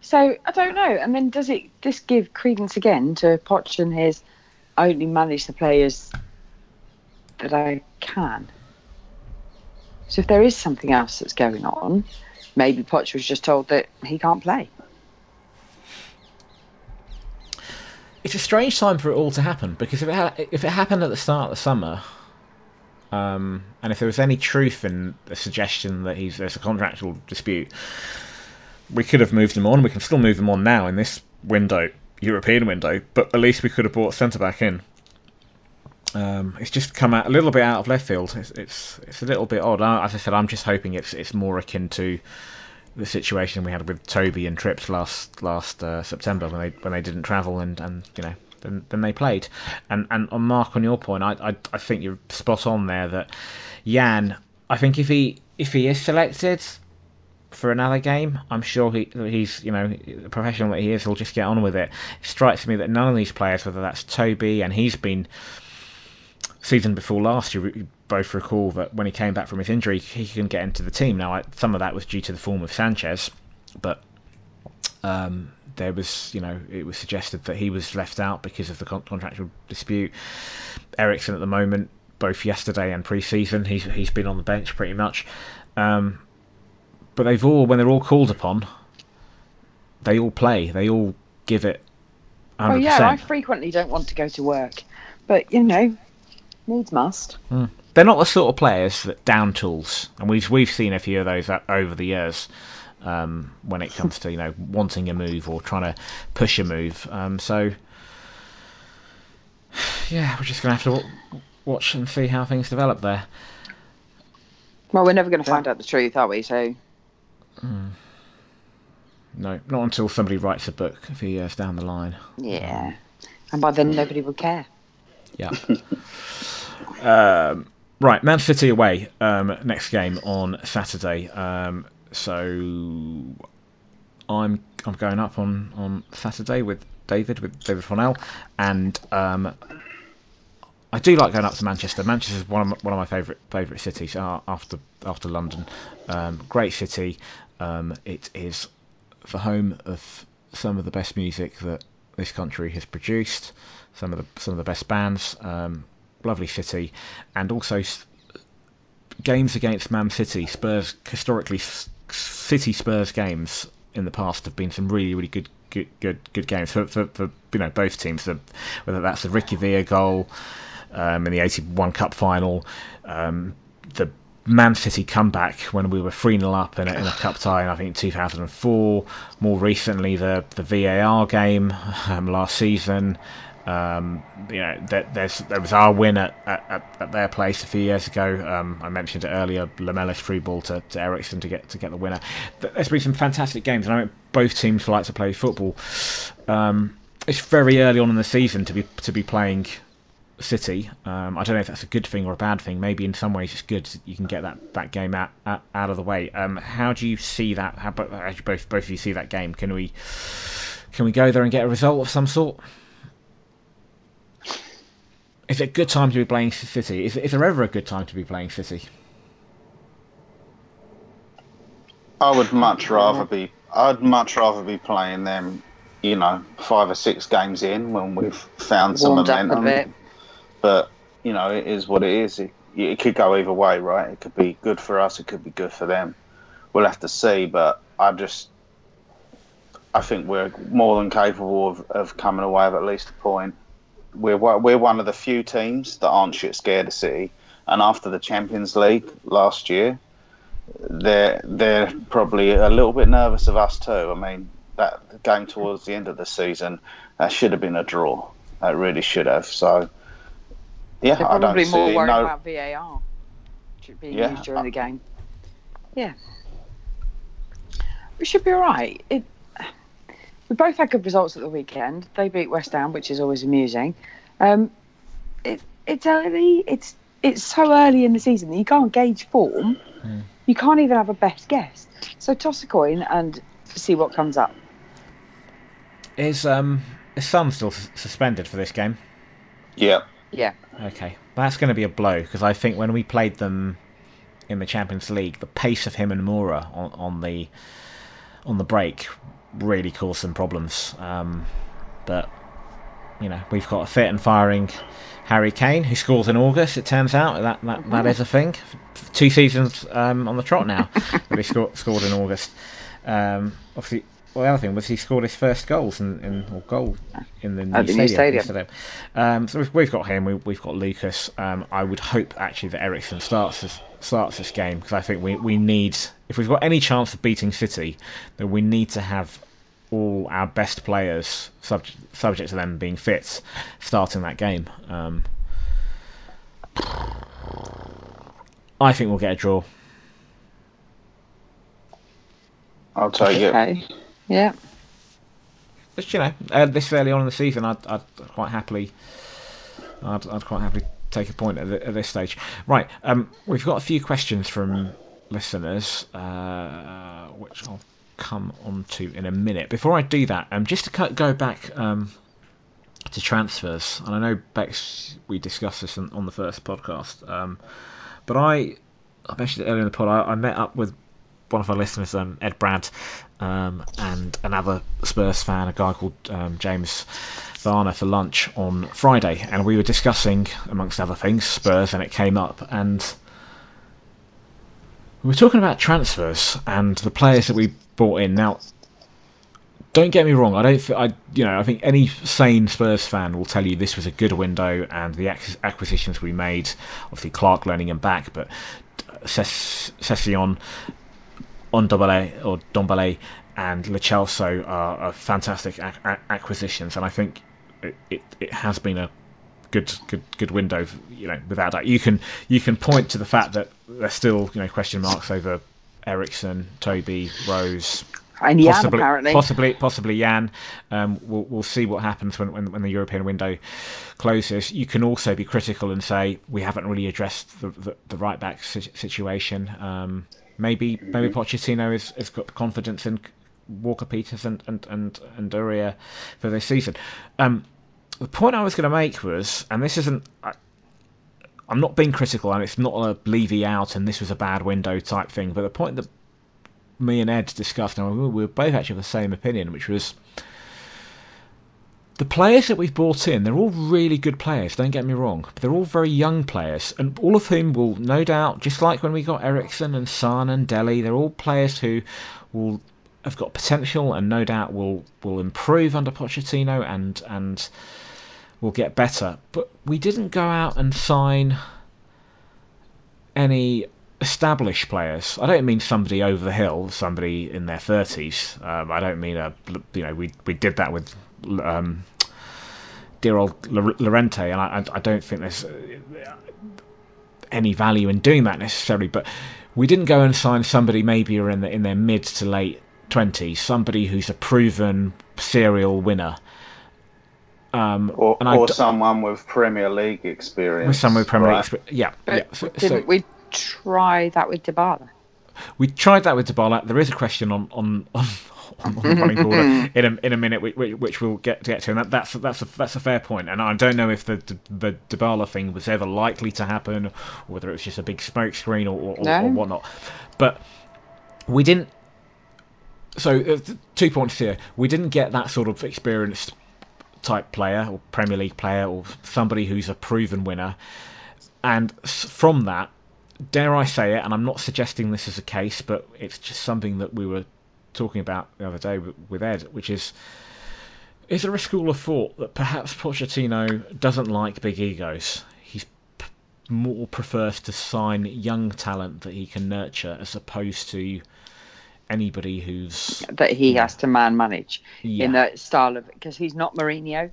So I don't know. And then does it this give credence again to Poch and his only manage the players that I can? So if there is something else that's going on, maybe Poch was just told that he can't play. It's a strange time for it all to happen because if it ha- if it happened at the start of the summer, um, and if there was any truth in the suggestion that he's there's a contractual dispute, we could have moved him on. We can still move him on now in this window, European window, but at least we could have brought centre back in. Um, it's just come out a little bit out of left field. It's it's, it's a little bit odd. As I said, I'm just hoping it's it's more akin to the situation we had with Toby and Trips last last uh, September when they when they didn't travel and, and you know then, then they played. And and on Mark on your point, I, I I think you're spot on there that Jan. I think if he if he is selected, for another game. I'm sure he he's you know the professional that he is. He'll just get on with it. It strikes me that none of these players, whether that's Toby and he's been season before last, you both recall that when he came back from his injury, he couldn't get into the team. Now some of that was due to the form of Sanchez, but um, there was, you know, it was suggested that he was left out because of the contractual dispute. Eriksen at the moment, both yesterday and pre-season, he's he's been on the bench pretty much. Um, but they've all, when they're all called upon, they all play. They all give it. 100%. Oh yeah, I frequently don't want to go to work, but you know, needs must. Mm. They're not the sort of players that down tools, and we've we've seen a few of those over the years. Um, when it comes to you know wanting a move or trying to push a move, um, so yeah, we're just gonna have to watch and see how things develop there. Well, we're never going to find out the truth, are we? So Mm. No, not until somebody writes a book a few years down the line. Yeah, and by then nobody would care. Yeah. um, right, Man City away. Um, next game on Saturday. Um, so I'm I'm going up on, on Saturday with David with David Fornell, and um, I do like going up to Manchester. Manchester is one of my, one of my favourite favourite cities uh, after after London. Um, great city. Um, it is the home of some of the best music that this country has produced. Some of the some of the best bands. Um, lovely city, and also games against Man City. Spurs historically City Spurs games in the past have been some really really good good good, good games for, for, for you know both teams. whether that's the Ricky Villa goal um, in the '81 Cup final, um, the Man City comeback when we were 3 0 up in a, in a cup tie in I think 2004. More recently, the the VAR game um, last season. Um, you know, there, there was our win at, at, at, their place a few years ago. Um, I mentioned it earlier. Lamela's free ball to, to Eriksen to get to get the winner. There's been some fantastic games, and I mean both teams like to play football. Um, it's very early on in the season to be to be playing City. Um, I don't know if that's a good thing or a bad thing. Maybe in some ways it's good. You can get that, that game out, out, out of the way. Um, how do you see that? How, how do both both of you see that game? Can we can we go there and get a result of some sort? Is it a good time to be playing City? Is, is there ever a good time to be playing City? I would much rather be. I'd much rather be playing them. You know, five or six games in when we've found some momentum but you know, it is what it is. It, it could go either way, right? It could be good for us. It could be good for them. We'll have to see. But I just, I think we're more than capable of, of coming away with at least a point. We're we're one of the few teams that aren't shit scared of City. And after the Champions League last year, they're they're probably a little bit nervous of us too. I mean, that game towards the end of the season, that should have been a draw. That really should have. So Yeah, They're I don't probably more see worried no. about VAR being Yeah, used during I- the game. Yeah. We should be all right. It, we both had good results at the weekend. They beat West Ham, which is always amusing. Um, it, it's early. It's it's so early in the season that you can't gauge form. You can't even have a best guess. So toss a coin and see what comes up. Is um is Son still s- suspended for this game? Yeah, Yeah. Okay, that's going to be a blow because I think when we played them in the Champions League, the pace of him and Moura on, on the on the break really cause some problems. Um, but you know, we've got a fit and firing Harry Kane who scores in August. It turns out that that, that is a thing. Two seasons um, on the trot now that he scored scored in August. Um, obviously. Well, the other thing was he scored his first goals in, in or goal in the new the new stadium. stadium. Um, so we've, we've got him. We, we've got Lucas. Um, I would hope actually that Eriksen starts this, starts this game because I think we, we need if we've got any chance of beating City, then we need to have all our best players subject subject to them being fit starting that game. Um, I think we'll get a draw. I'll take it. Okay. Yeah. But you know, uh, this early on in the season, I'd, I'd quite happily, I'd, I'd quite happily take a point at, the, at this stage. Right, um, we've got a few questions from listeners, uh, which I'll come on to in a minute. Before I do that, um, just to cut, go back um, to transfers, and I know Bex, we discussed this on, on the first podcast, um, but I, I mentioned it earlier in the pod, I, I met up with one of our listeners, um, Ed Brad, um, and another Spurs fan, a guy called um, James Varner, for lunch on Friday, and we were discussing, amongst other things, Spurs, and it came up, and we were talking about transfers and the players that we brought in. Now, don't get me wrong, I don't, I, you know, I think any sane Spurs fan will tell you this was a good window, and the acquisitions we made, obviously Clarke learning him back, but uh, Ses- Session Ondombele or Dombele and Lo Celso are, are fantastic ac- acquisitions, and I think it, it, it has been a good good good window. You know, without that, you can you can point to the fact that there's still you know question marks over Eriksen, Toby, Rose, And Jan, possibly, apparently. possibly, possibly Jan. Um, we'll, we'll see what happens when, when, when the European window closes. You can also be critical and say we haven't really addressed the, the, the right back situation. Um, maybe maybe Pochettino has, has got confidence in Walker Peters and and and, and Aurier for this season. Um, the point I was going to make was, and this isn't. I, I'm not being critical, and it's not a Levy out and this was a bad window type thing. But the point that me and Ed discussed, and we were both actually of the same opinion, which was the players that we've brought in, they're all really good players, don't get me wrong. But they're all very young players, and all of whom will no doubt, just like when we got Eriksen and Son and Dele, they're all players who will have got potential and no doubt will will improve under Pochettino and and will get better. But we didn't go out and sign any established players. I don't mean somebody over the hill, somebody in their thirties. Um, I don't mean a you know we we did that with um, dear old Lor- Llorente, and I, I don't think there's any value in doing that necessarily. But we didn't go and sign somebody maybe in the in their mid to late twenties, somebody who's a proven serial winner. Um, Or, and or d- someone with Premier League experience. with some with Premier right? League, expe- yeah, yeah. So, didn't so we try that with Dybala? we tried that with Dybala. There is a question on on on, on the running order in a in a minute, which, which we'll get to get to, and that, that's that's a that's a fair point. And I don't know if the the Dybala thing was ever likely to happen, or whether it was just a big smokescreen or, or, No. or whatnot. But we didn't. So uh, two points here. We didn't get that sort of experienced type player or Premier League player or somebody who's a proven winner. And from that, dare I say it, and I'm not suggesting this is a case, but it's just something that we were talking about the other day with, Ed, which is is there a school of thought that perhaps Pochettino doesn't like big egos? He's p- more prefers to sign young talent that he can nurture as opposed to anybody who's That he Yeah. has to man manage yeah. in the style of because he's not Mourinho.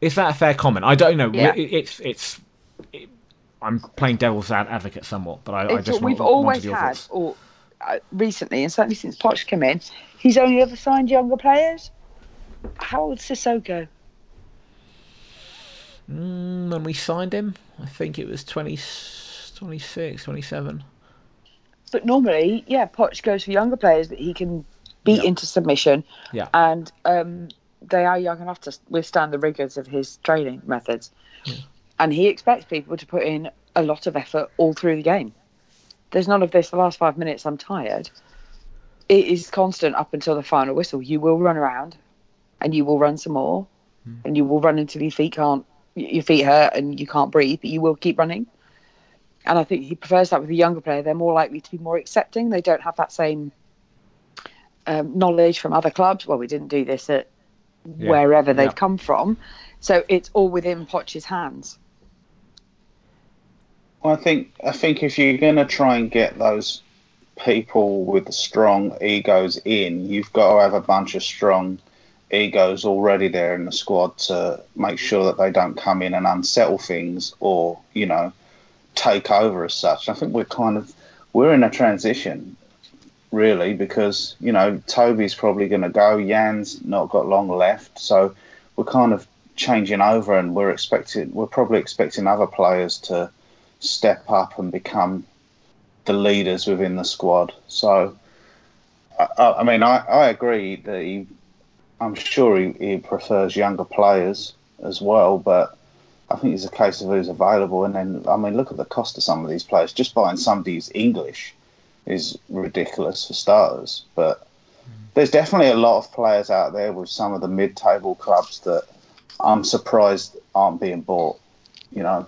Is that a fair comment? I don't know. Yeah. It- It's it's it, I'm playing devil's advocate somewhat, but I, I just we've want, always had, or uh, recently, and certainly since Poch came in, he's only ever signed younger players. How old's Sissoko? Mm, when we signed him, I think it was 20, 26, 27. But normally, yeah, Poch goes for younger players that he can beat Yeah. into submission, Yeah. and um, they are young enough to withstand the rigors of his training methods. And he expects people to put in a lot of effort all through the game. There's none of this. The last five minutes, I'm tired. It is constant up until the final whistle. You will run around, and you will run some more, and you will run until your feet can't, your feet hurt, and you can't breathe. But you will keep running. And I think he prefers that with a younger player. They're more likely to be more accepting. They don't have that same um, knowledge from other clubs. Well, we didn't do this at Yeah. wherever they've come from. So it's all within Poch's hands. I think I think if you're going to try and get those people with strong egos in, you've got to have a bunch of strong egos already there in the squad to make sure that they don't come in and unsettle things or you know take over as such. I think we're kind of we're in a transition really because you know Toby's probably going to go, Jan's not got long left, so we're kind of changing over and we're expecting we're probably expecting other players to step up and become the leaders within the squad. So, I, I mean, I, I agree that he, I'm sure he, he prefers younger players as well, but I think it's a case of who's available. And then, I mean, look at the cost of some of these players. Just buying somebody who's English is ridiculous for starters. But there's definitely a lot of players out there with some of the mid-table clubs that I'm surprised aren't being bought. You know,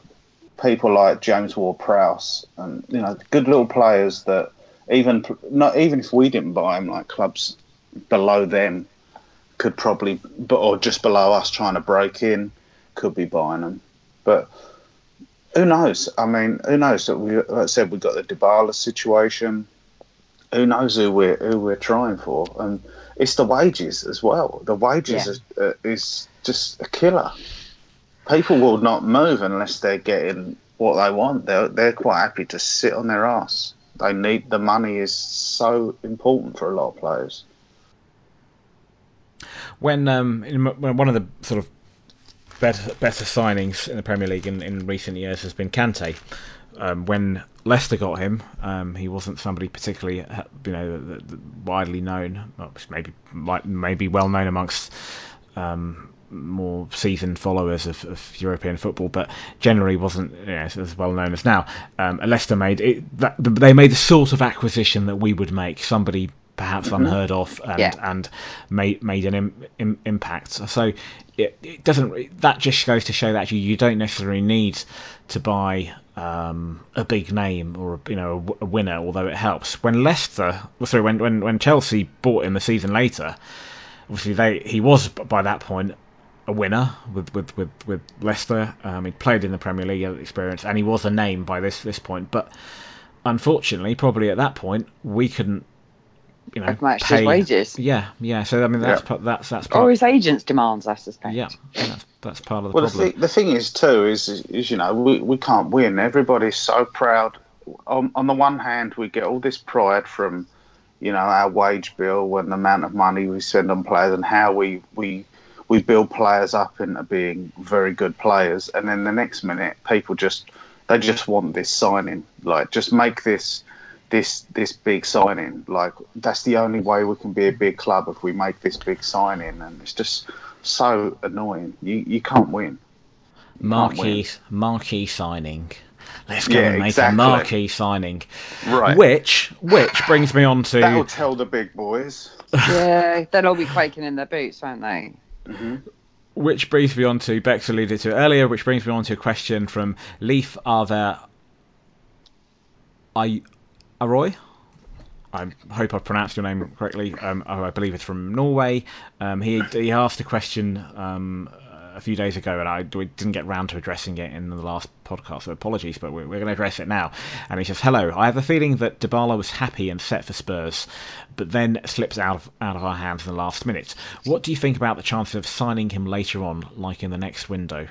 people like James Ward-Prowse and you know good little players that even not even if we didn't buy them, like clubs below them could probably, or just below us trying to break in, could be buying them. But who knows? I mean, who knows? That we, like I said, we've got the Dybala situation. Who knows who we're who we're trying for? And it's the wages as well. The wages is, uh, is just a killer. People will not move unless they're getting what they want. They're they're quite happy to sit on their ass. They need the money is so important for a lot of players. when um in, when one of the sort of better better signings in the Premier League in, in recent years has been Kante. Um, when Leicester got him, um, he wasn't somebody particularly uh, you know widely known, maybe maybe well known amongst um, more seasoned followers of, of European football, but generally wasn't you know, as well known as now. Um, Leicester made it, that, they made the sort of acquisition that we would make, somebody perhaps unheard of, and, Yeah. and made made an Im, Im, impact. So it, it doesn't. That just goes to show that you, you don't necessarily need to buy um, a big name or a you know a w- a, winner, although it helps. When Leicester, sorry, when when when Chelsea bought him a season later, obviously they he was by that point a winner with with with, with Leicester. Um, he played in the Premier League, experience, and he was a name by this this point. But unfortunately, probably at that point, we couldn't. You know, Have matched pay, his wages. Yeah, yeah. So I mean, that's Yeah. part, that's that's Or his agent's demands, I suspect. Yeah, that's, that's part of the Well, the, problem. thing, the thing is too is, is you know we, we can't win. Everybody's so proud. On, on the one hand, we get all this pride from you know our wage bill and the amount of money we spend on players and how we we we build players up into being very good players. And then the next minute, people just they just want this signing. Like just make this this this big signing. Like that's the only way we can be a big club if we make this big signing. And it's just so annoying. You you can't win. marquee marquee signing. Let's go Yeah, and make exactly. a marquee signing. Right. Which which brings me on to That'll tell the big boys. Yeah, they'll all be quaking in their boots, won't they? Mm-hmm. which brings me on to Bex alluded to earlier, which brings me on to a question from Leaf Arthur I Aroy. I hope I pronounced your name correctly. Um, I believe it's from Norway. Um, he he asked a question um, a few days ago, and I we didn't get round to addressing it in the last podcast. So apologies, but we're, we're going to address it now. And he says, "Hello. I have a feeling that Dybala was happy and set for Spurs, but then slips out of out of our hands in the last minute. What do you think about the chances of signing him later on, like in the next window?"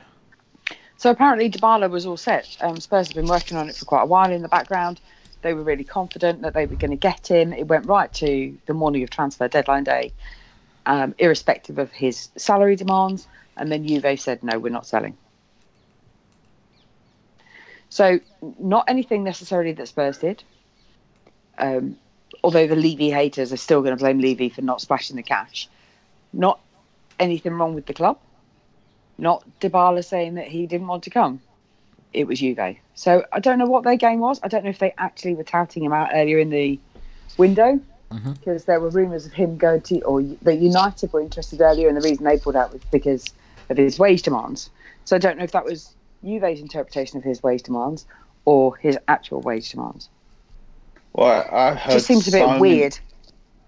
So apparently Dybala was all set. Um, Spurs have been working on it for quite a while in the background. They were really confident that they were going to get him. It went right to the morning of transfer deadline day, um, irrespective of his salary demands. And then Juve said, no, we're not selling. So not anything necessarily that Spurs did. Um, although the Levy haters are still going to blame Levy for not splashing the cash. Not anything wrong with the club. Not Dybala saying that he didn't want to come. It was Juve. So I don't know what their game was. I don't know if they actually were touting him out earlier in the window mm-hmm. because there were rumours of him going to, or that United were interested earlier, and the reason they pulled out was because of his wage demands. So I don't know if that was Juve's interpretation of his wage demands or his actual wage demands. Well, I heard Just seems a bit so many- weird.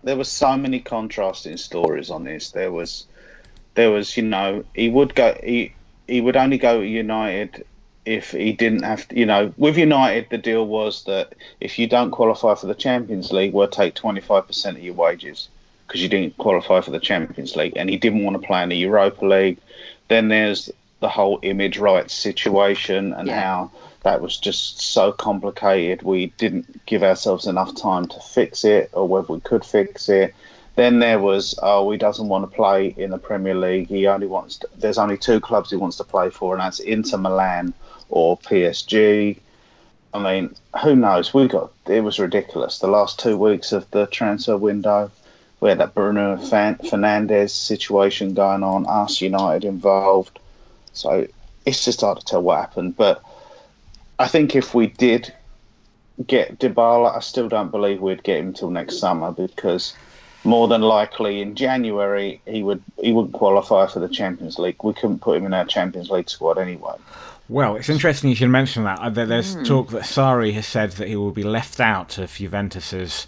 there were so many contrasting stories on this. There was, there was, you know, he would go, he he would only go to United if he didn't have to, you know, with United the deal was that if you don't qualify for the Champions League, we'll take twenty five percent of your wages because you didn't qualify for the Champions League, and he didn't want to play in the Europa League. Then there's the whole image rights situation and Yeah. how that was just so complicated. We didn't give ourselves enough time to fix it, or whether we could fix it. Then there was, oh, he doesn't want to play in the Premier League. He only wants. To, there's only two clubs he wants to play for, and that's Inter Milan or PSG. I mean, who knows? We got it was ridiculous. The last two weeks of the transfer window, we had that Bruno Fernandes situation going on, us United involved. So it's just hard to tell what happened. But I think if we did get Dybala, I still don't believe we'd get him till next summer because more than likely in January he would he wouldn't qualify for the Champions League. We couldn't put him in our Champions League squad anyway. Well, it's interesting you should mention that. Uh, there- There's talk that Sarri has said that he will be left out of Juventus's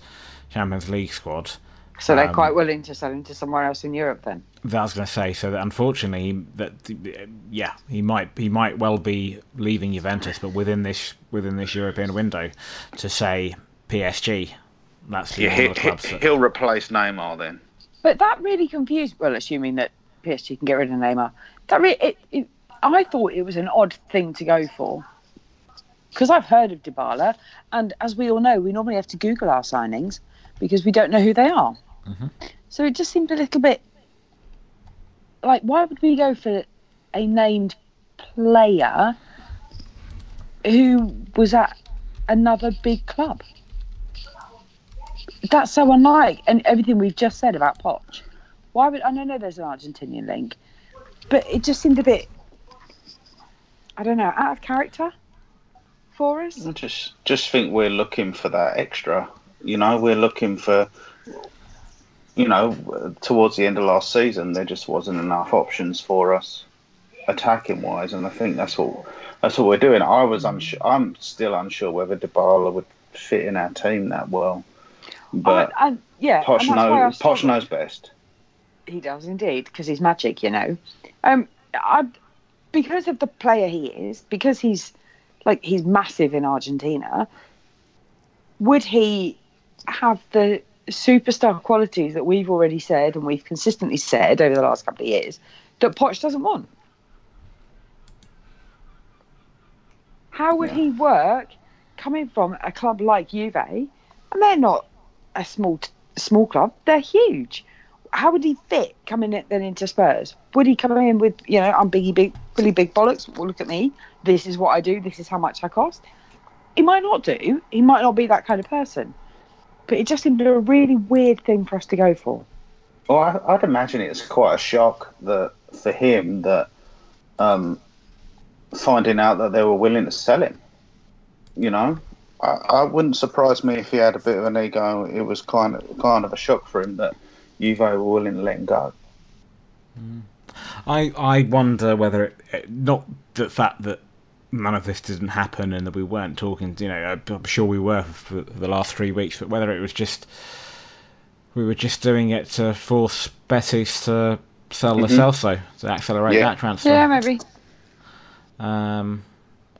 Champions League squad. So they're Um, quite willing to sell him to somewhere else in Europe then. That I was going to say. So that unfortunately, that yeah, he might he might well be leaving Juventus, but within this within this European window, to say PSG. That's the Yeah, he, of the clubs that, will replace Neymar then. But that really confused. Well, assuming that PSG can get rid of Neymar, that re- it, it, I thought it was an odd thing to go for. Because I've heard of Dybala, and as we all know, we normally have to Google our signings because we don't know who they are. Mm-hmm. So it just seemed a little bit like why would we go for a named player who was at another big club? That's so unlike and everything we've just said about Poch. Why would I don't know there's an Argentinian link, but it just seemed a bit I don't know out of character for us. I just just think we're looking for that extra. You know, we're looking for. You know, towards the end of last season, there just wasn't enough options for us, attacking wise, and I think that's what that's what we're doing. I was unsure. I'm still unsure whether Dybala would fit in our team that well, but I, I, yeah, Poch and that's why I knows Poch knows best. He does indeed, because he's magic, you know. Um, I, because of the player he is, because he's like he's massive in Argentina. Would he have the superstar qualities that we've already said and we've consistently said over the last couple of years that Poch doesn't want? How would Yeah. he work coming from a club like Juve? And they're not a small small club; they're huge how would he fit coming in, then into Spurs? Would he come in with, you know, I'm Biggie Big, Billy Big Bollocks, well, look at me, this is what I do, this is how much I cost? He might not do, he might not be that kind of person. But it just seemed a really weird thing for us to go for. Well, I, I'd imagine it's quite a shock that for him that um, finding out that they were willing to sell him. You know, I, I wouldn't surprise me if he had a bit of an ego. It was kind of kind of a shock for him that Juve were willing to let him go. I I wonder whether it, it- not the fact that none of this didn't happen and that we weren't talking. You know, I'm sure we were for the last three weeks, but whether it was just we were just doing it to force Betis to sell Lo Celso to accelerate Yeah. that transfer. Yeah, maybe. Um,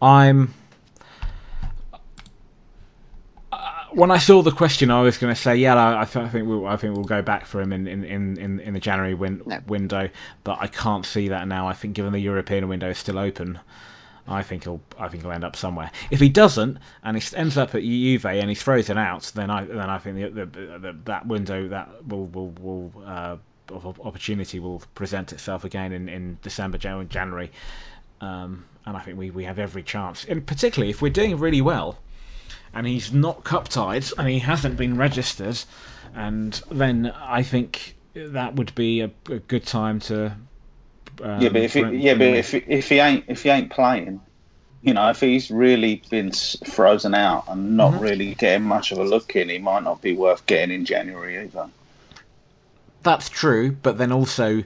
I'm. Uh, When I saw the question, I was going to say, yeah, I, I, think we'll, I think we'll go back for him in in, in, in, in the January win- No. window, but I can't see that now. I think given the European window is still open, I think he'll I think he'll end up somewhere. If he doesn't and he ends up at Juve and he throws it out, then I then I think the, the, the, that window that will will will uh, opportunity will present itself again in, in December, January, um, and I think we, we have every chance. And particularly if we're doing really well, and he's not cup tied and he hasn't been registered, and then I think that would be a, a good time to um, yeah, but if he, yeah, but if if he ain't if he ain't playing, you know, if he's really been frozen out and not mm-hmm. really getting much of a look in, he might not be worth getting in January either. That's true, but then also,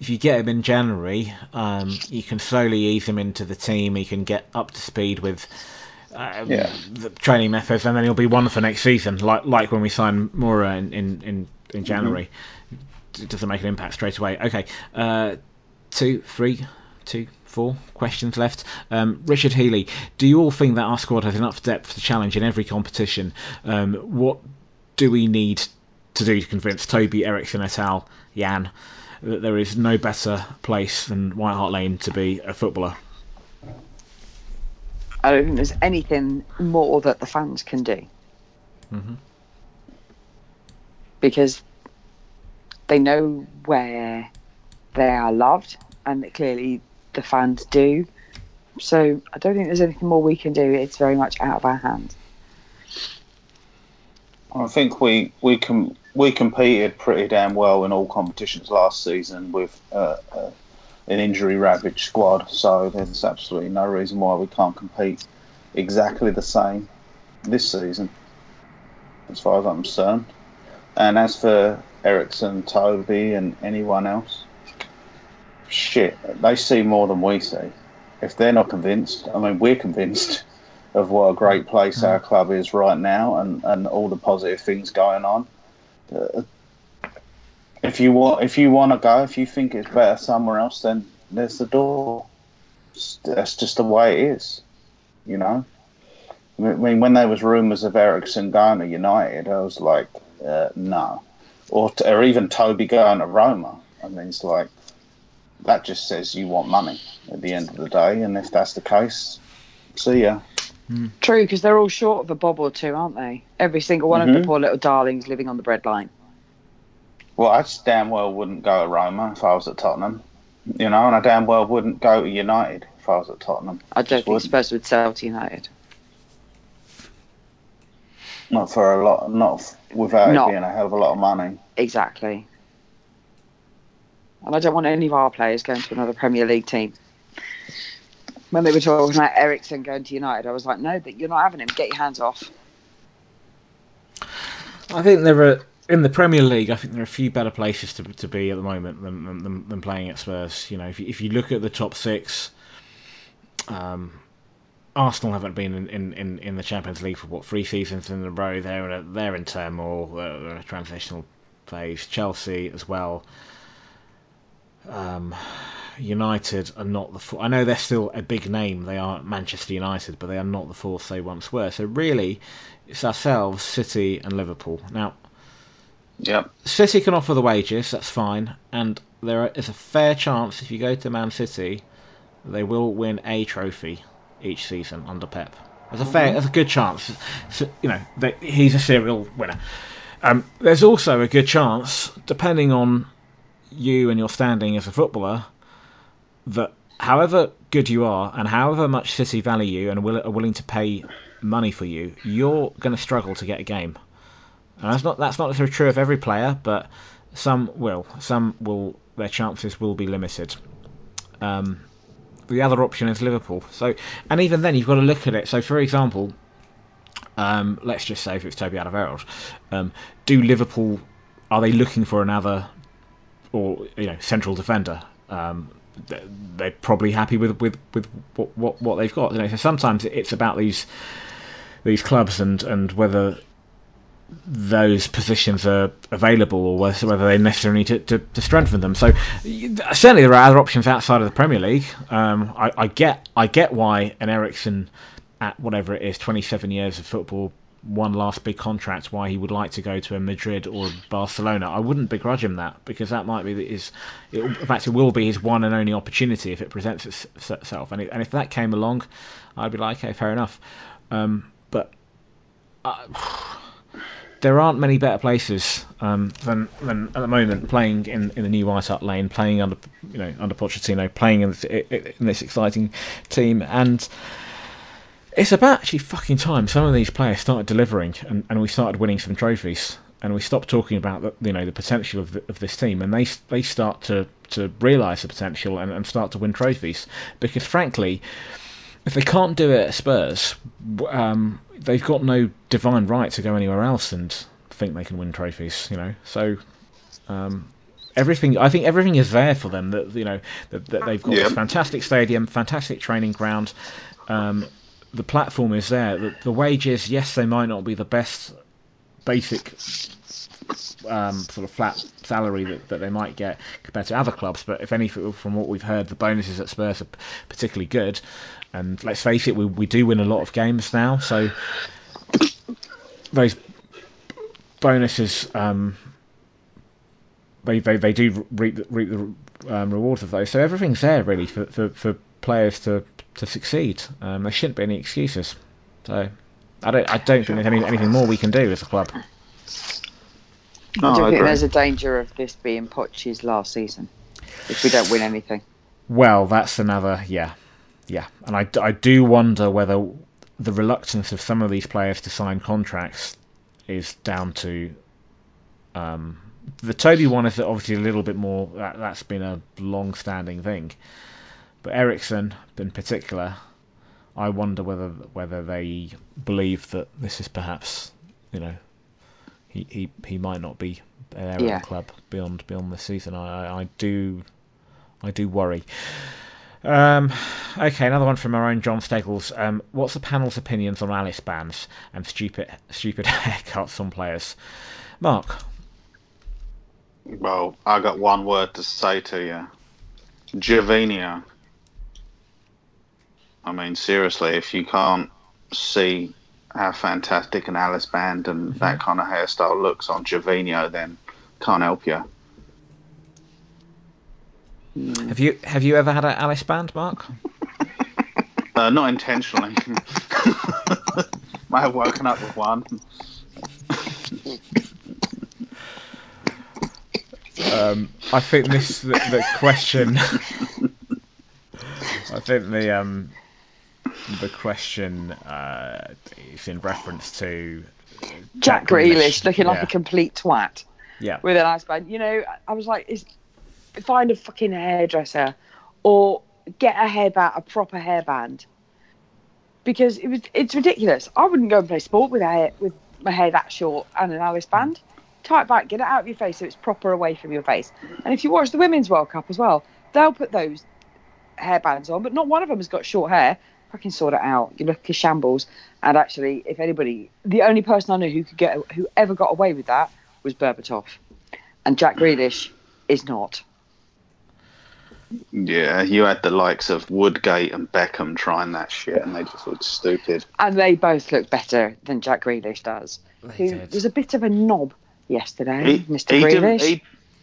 if you get him in January, um, you can slowly ease him into the team. He can get up to speed with. Um, yeah. the training methods, and then he'll be one for next season, like like when we sign Moura in in, in, in January. Mm-hmm. It doesn't make an impact straight away. Okay, uh, two, three, two, four questions left. Um, Richard Healy, do you all think that our squad has enough depth to challenge in every competition? Um, what do we need to do to convince Toby, Eriksen et al., Jan, that there is no better place than White Hart Lane to be a footballer? I don't think there's anything more that the fans can do. Mm-hmm. Because they know where they are loved, and clearly the fans do. So I don't think there's anything more we can do. It's very much out of our hands. I think we we can we competed pretty damn well in all competitions last season with uh, uh, an injury ravaged squad. So there's absolutely no reason why we can't compete exactly the same this season, as far as I'm concerned. And as for Eriksen, Toby, and anyone else, shit, they see more than we see. If they're not convinced, I mean, we're convinced of what a great place our club is right now and, and all the positive things going on. Uh, if you want, if you want to go, if you think it's better somewhere else, then there's the door. That's just the way it is, you know. I mean, when there was rumours of Eriksen going to United, I was like, uh, no, or, or even Toby going to Roma. I mean, it's like that just says you want money at the end of the day, and if that's the case, see ya. Mm. True, because they're all short of a bob or two, aren't they? Every single one mm-hmm. of the poor little darlings living on the breadline. Well, I just damn well wouldn't go to Roma if I was at Tottenham, you know, and I damn well wouldn't go to United if I was at Tottenham. I don't think Spurs would sell to United. Not for a lot, not without not, it being a hell of a lot of money. Exactly and I don't want any of our players going to another Premier League team. When they were talking about Eriksen going to United, I was like, no, that you're not having him. Get your hands off. I think there are in the Premier League. I think there are a few better places to to be at the moment than than, than playing at Spurs. You know, if you, if you look at the top six, um, Arsenal haven't been in, in, in, in, the Champions League for what three seasons in a row. They're they're in turmoil, they're a transitional phase. Chelsea as well um, United are not the. For- I know they're still a big name. They are Manchester United, but they are not the force they once were. So really, it's ourselves, City, and Liverpool. Now, yep. City can offer the wages. That's fine, and there is a fair chance if you go to Man City, they will win a trophy each season under Pep. There's a fair, mm-hmm. there's a good chance. So, you know, they, he's a serial winner. Um, there's also a good chance, depending on you and your standing as a footballer that however good you are and however much City value you and are willing to pay money for you, you're going to struggle to get a game. And that's not that's not necessarily true of every player, but some will. Some will. Their chances will be limited. Um, the other option is Liverpool. So, and even then, you've got to look at it. So, for example, um, let's just say if it's Toby Alderweireld, um, do Liverpool are they looking for another or you know central defender. Um, they're probably happy with with with what what, they've got. You know, so sometimes it's about these these clubs and and whether those positions are available or whether they necessarily need to, to, to, strengthen them. So certainly there are other options outside of the Premier League. Um, I, I, get I get why an Eriksen at whatever it is, 27 years of football one last big contract, why he would like to go to a Madrid or Barcelona. I wouldn't begrudge him that because that might be his. It, in fact, it will be his one and only opportunity if it presents itself. And, it, and if that came along, I'd be like, okay, fair enough. Um, but. Uh, there aren't many better places um, than than at the moment playing in, in the new White Hart Lane, playing under you know under Pochettino, playing in this, in this exciting team, and it's about actually fucking time some of these players started delivering and, and we started winning some trophies. And we stopped talking about the, you know the potential of, the, of this team. And they they start to to realise the potential and, and start to win trophies. Because frankly if they can't do it at Spurs um, they've got no divine right to go anywhere else and think they can win trophies you know so um, everything I think everything is there for them that you know that, that they've got this fantastic stadium fantastic training ground um, the platform is there. The, the wages, yes, they might not be the best basic um, sort of flat salary that, that they might get compared to other clubs, but if anything, from what we've heard, the bonuses at Spurs are particularly good. And let's face it, we, we do win a lot of games now, so those bonuses um, they, they, they do reap, reap the um, rewards of those. So everything's there really for, for, for players to to succeed. Um, there shouldn't be any excuses. So I don't I don't think there's any, anything more we can do as a club. No, I do I think there's a danger of this being Poch's last season if we don't win anything. Well, that's another yeah, yeah, and I, I do wonder whether the reluctance of some of these players to sign contracts is down to um, the Toby one is obviously a little bit more that that's been a long-standing thing. But Eriksen, in particular, I wonder whether whether they believe that this is perhaps, you know, he he, he might not be there yeah. at the club beyond beyond the season. I, I do I do worry. Um, okay, another one from our own John Steggles. Um, what's the panel's opinions on Alice bands and stupid stupid haircuts on players? Mark. Well, I got one word to say to you. Gervinho. I mean, seriously, if you can't see how fantastic an Alice band and mm-hmm. that kind of hairstyle looks on Gervinho, then can't help you. Have you have you ever had an Alice band, Mark? uh, not intentionally. Might have woken up with one. um, I think this the, the question. I think the um, the question uh, is in reference to Jack, Jack Grealish looking yeah. like a complete twat. Yeah. With an ice band. You know, I was like, is find a fucking hairdresser or get a hairband, a proper hairband. Because it was it's ridiculous. I wouldn't go and play sport with hair with my hair that short and an Alice band. Tie it back, get it out of your face so it's proper away from your face. And if you watch the Women's World Cup as well, they'll put those hairbands on, but not one of them has got short hair fucking sort it out. You look at shambles. And actually, if anybody, the only person I know who could get, who ever got away with that was Berbatov, and Jack Grealish is not. Yeah, you had the likes of Woodgate and Beckham trying that shit, and they just looked stupid. And they both look better than Jack Grealish does, they who did. was a bit of a knob yesterday, he, Mr. He Grealish. Didn't, he,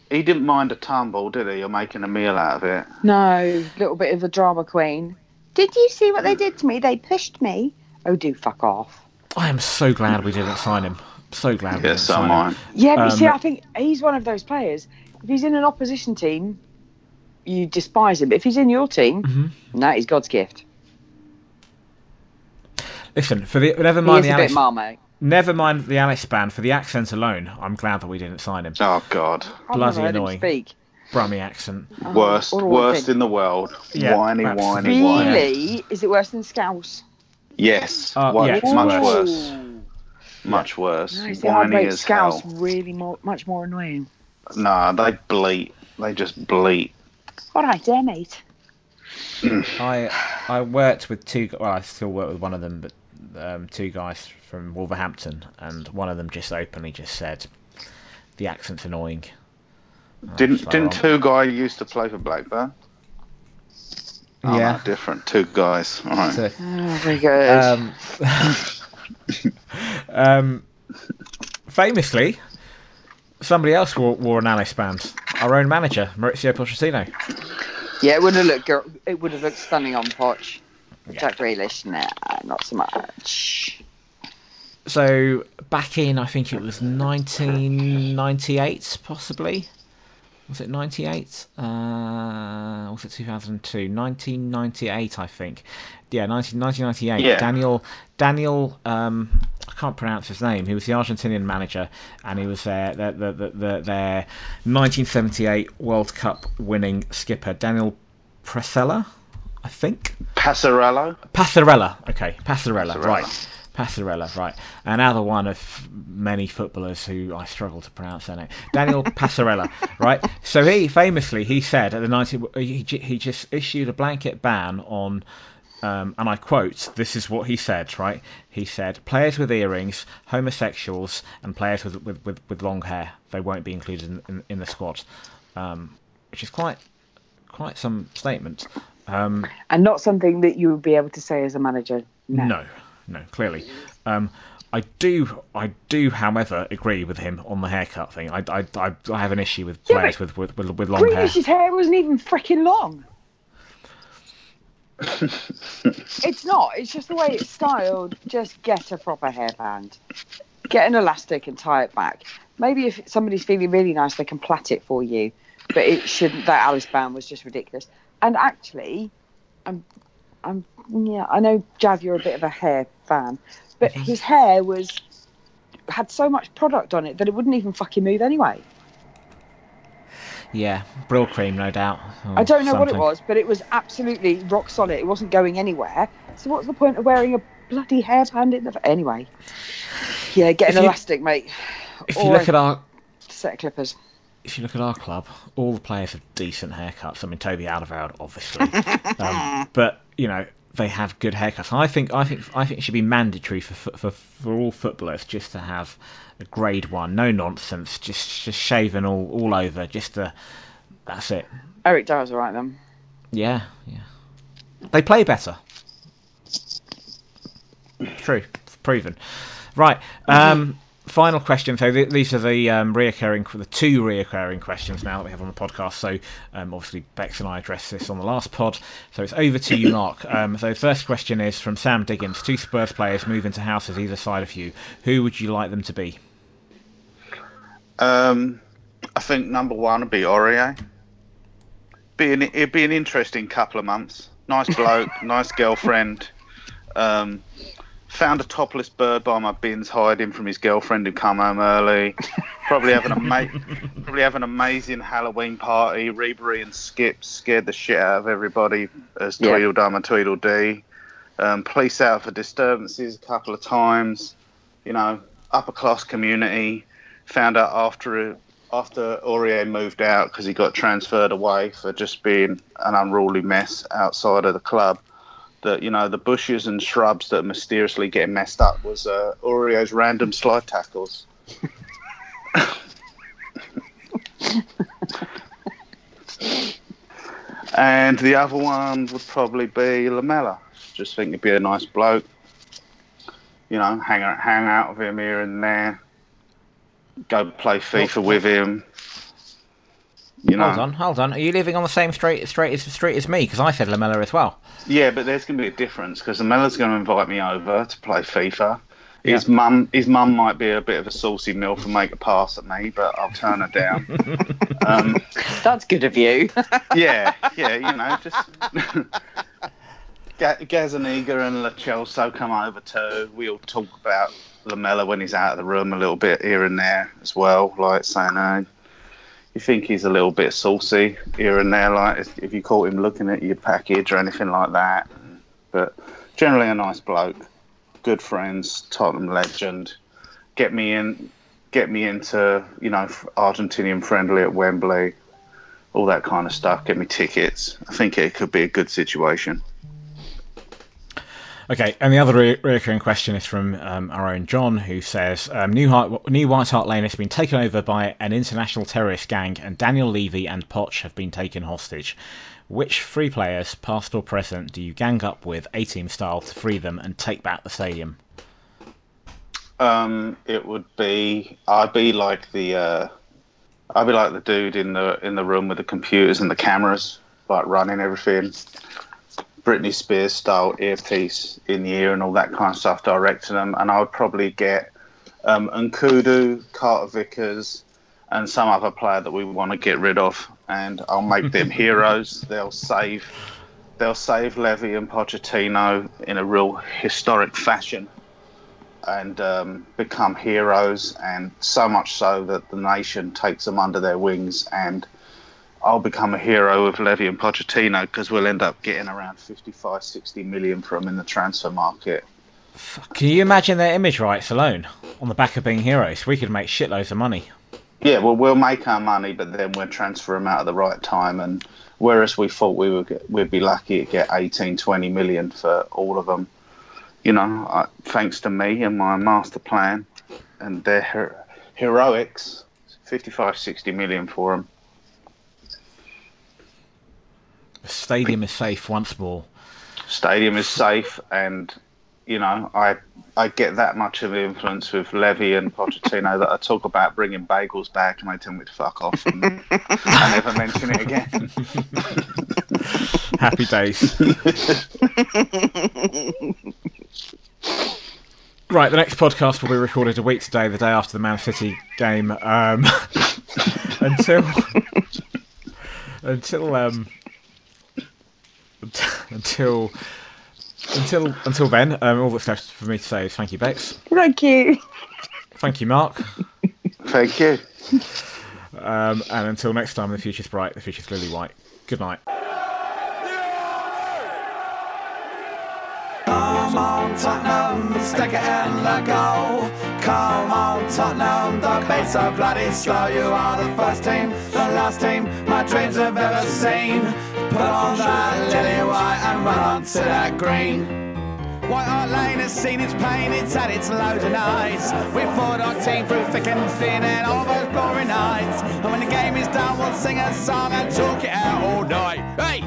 he didn't mind a tumble, did he? You're making a meal out of it. No, little bit of a drama queen. Did you see what they did to me? They pushed me. Oh, do fuck off. I am so glad we didn't sign him. So glad. Yes, so am I. Yeah, but um, see, I think he's one of those players. If he's in an opposition team, you despise him. But if he's in your team, mm-hmm. no, he's God's gift. Listen, for the never mind the Alice, Marmite. Never mind the Alice band. For the accent alone, I'm glad that we didn't sign him. Oh God, bloody annoying. speak. Brummy accent. Oh, worst, worst in the world. Yeah, whiny, whiny, really? whiny. Really? Is it worse than Scouse? Yes. Uh, yeah, much worse. Much worse. No, see, whiny as Scouse hell. really more, much more annoying. Nah, they bleat. They just bleat. All right, there, mate. I I worked with two. Well, I still work with one of them, but um, two guys from Wolverhampton, and one of them just openly just said the accent's annoying. Didn't didn't two guys used to play for Blackburn? Oh, yeah, no, different. Two guys. All right. So, oh, very good. Um, um, famously, somebody else wore, wore an Alice band. Our own manager, Mauricio Pochettino. Yeah, it would have looked it would have looked stunning on Poch. Jack Grealish, nah, not so much. So back in, I think it was 1998, possibly. Was it 98? Uh, was it 2002? 1998, I think. Yeah, 19, 1998. Yeah. Daniel, Daniel, um, I can't pronounce his name. He was the Argentinian manager, and he was their their, their, their, their 1978 World Cup winning skipper, Daniel Presella, I think. Passarella. Passarella. Okay, Passarella. Passarella. Right. Passarella. Right. Another one of many footballers who I struggle to pronounce their name. Daniel Passarella. Right. So he famously he said at the 90 he, he just issued a blanket ban on. Um, and I quote, this is what he said, right? He said, players with earrings, homosexuals, and players with, with, with, with long hair, they won't be included in, in, in the squad. Um, which is quite quite some statement. Um, And not something that you would be able to say as a manager. No. no, no, clearly. Um, I do, I do, however, agree with him on the haircut thing. I, I, I, I have an issue with players but with, with, with, with long hair. Grealish's hair wasn't even freaking long. It's not. It's just the way it's styled. Just get a proper hairband. Get an elastic and tie it back. Maybe if somebody's feeling really nice, they can plait it for you. But it shouldn't. That Alice band was just ridiculous. And actually, I'm, I'm, yeah, I know Jav, you're a bit of a hair fan, but his hair was had so much product on it that it wouldn't even fucking move anyway. Yeah, Brylcreem, no doubt. I don't know what it was, but it was absolutely rock solid. It wasn't going anywhere. So what's the point of wearing a bloody hairband in the anyway? Yeah, get an you- elastic, mate. If you look at our, set of clippers. if you look at our club, all the players have decent haircuts. I mean, Toby Alderweireld, obviously, um, but you know they have good haircuts. I think, I think, I think it should be mandatory for for for all footballers just to have a grade one, no nonsense, just just shaven all all over, just to. That's it. Eric Dier's all right then. Yeah, yeah. They play better. True, proven. Right. Um, final question. So these are the um, reoccurring, the two reoccurring questions now that we have on the podcast. So um, obviously Bex and I addressed this on the last pod. So it's over to you, Mark. Um, so the first question is from Sam Diggins. Two Spurs players move into houses either side of you. Who would you like them to be? Um, I think number one would be Aurier. Be an, it'd be an interesting couple of months. Nice bloke, nice girlfriend. Um, found a topless bird by my bins hiding from his girlfriend who come home early. Probably have an ama- probably have an amazing Halloween party. Reebury and Skip scared the shit out of everybody as Yeah. Tweedledum and Tweedledee. Um, police out for disturbances a couple of times. You know, upper class community. Found out after after Aurier moved out because he got transferred away for just being an unruly mess outside of the club. That you know the bushes and shrubs that are mysteriously getting messed up was uh, Aurier's random slide tackles. and the other one would probably be Lamela. Just think he'd be a nice bloke. You know, hang out, hang out with him here and there. Go play FIFA with him. You know. Hold on, hold on. Are you living on the same street, street as street as me? Because I said Lamela as well. Yeah, but there's going to be a difference because Lamela's going to invite me over to play FIFA. His mum, his mum might be a bit of a saucy milf and make a pass at me, but I'll turn her down. um, That's good of you. yeah, yeah, you know, just Ga- Gazaniga and Lo Celso come over too. We all talk about Lamela when he's out of the room a little bit here and there as well, like saying, uh, you think he's a little bit saucy here and there, like if, if you caught him looking at your package or anything like that. But generally a nice bloke, good friends, Tottenham legend. Get me in, get me into, you know, Argentinian friendly at Wembley all that kind of stuff. Get me tickets. I think it could be a good situation. Okay, and the other re- recurring question is from um, our own John, who says um, New, New White Hart Lane has been taken over by an international terrorist gang, and Daniel Levy and Poch have been taken hostage. Which three players, past or present, do you gang up with, A team style, to free them and take back the stadium? Um, it would be I'd be like the uh, I'd be like the dude in the in the room with the computers and the cameras, like running everything. Britney Spears style earpiece in the ear and all that kind of stuff, directing them. And I would probably get um, N'Koudou, Carter Vickers, and some other player that we want to get rid of, and I'll make them heroes. They'll save, they'll save Levy and Pochettino in a real historic fashion, and um, become heroes. And so much so that the nation takes them under their wings, and I'll become a hero with Levy and Pochettino because we'll end up getting around 55, 60 million from them in the transfer market. Can you imagine their image rights alone on the back of being heroes? We could make shitloads of money. Yeah, well, we'll make our money, but then we'll transfer them out at the right time. And whereas we thought we would get, we'd be lucky to get 18, 20 million for all of them, you know, I, thanks to me and my master plan and their her- heroics, 55, 60 million for them. The stadium is safe once more. Stadium is safe, and you know, I I get that much of influence with Levy and Pochettino that I talk about bringing bagels back, and they tell me to fuck off, and I never mention it again. Happy days. right, the next podcast will be recorded a week today, the day after the Man City game. Um, until until um, until until until then, um, all that's left for me to say is thank you, Bex. Thank you. Thank you, Mark. Thank you. Um, and until next time, the future's bright, the future's clearly white. Good night. Come on, Tottenham, stick it in the goal. Come on, Tottenham, the beats are bloody slow. You are the first team, the last team my dreams have ever seen. Put on that lily white and run on to that green. White Hart Lane has seen its pain, it's had its loads of nights. We fought our team through thick and thin and all those glory nights. And when the game is done, we'll sing a song and talk it out all night. Hey!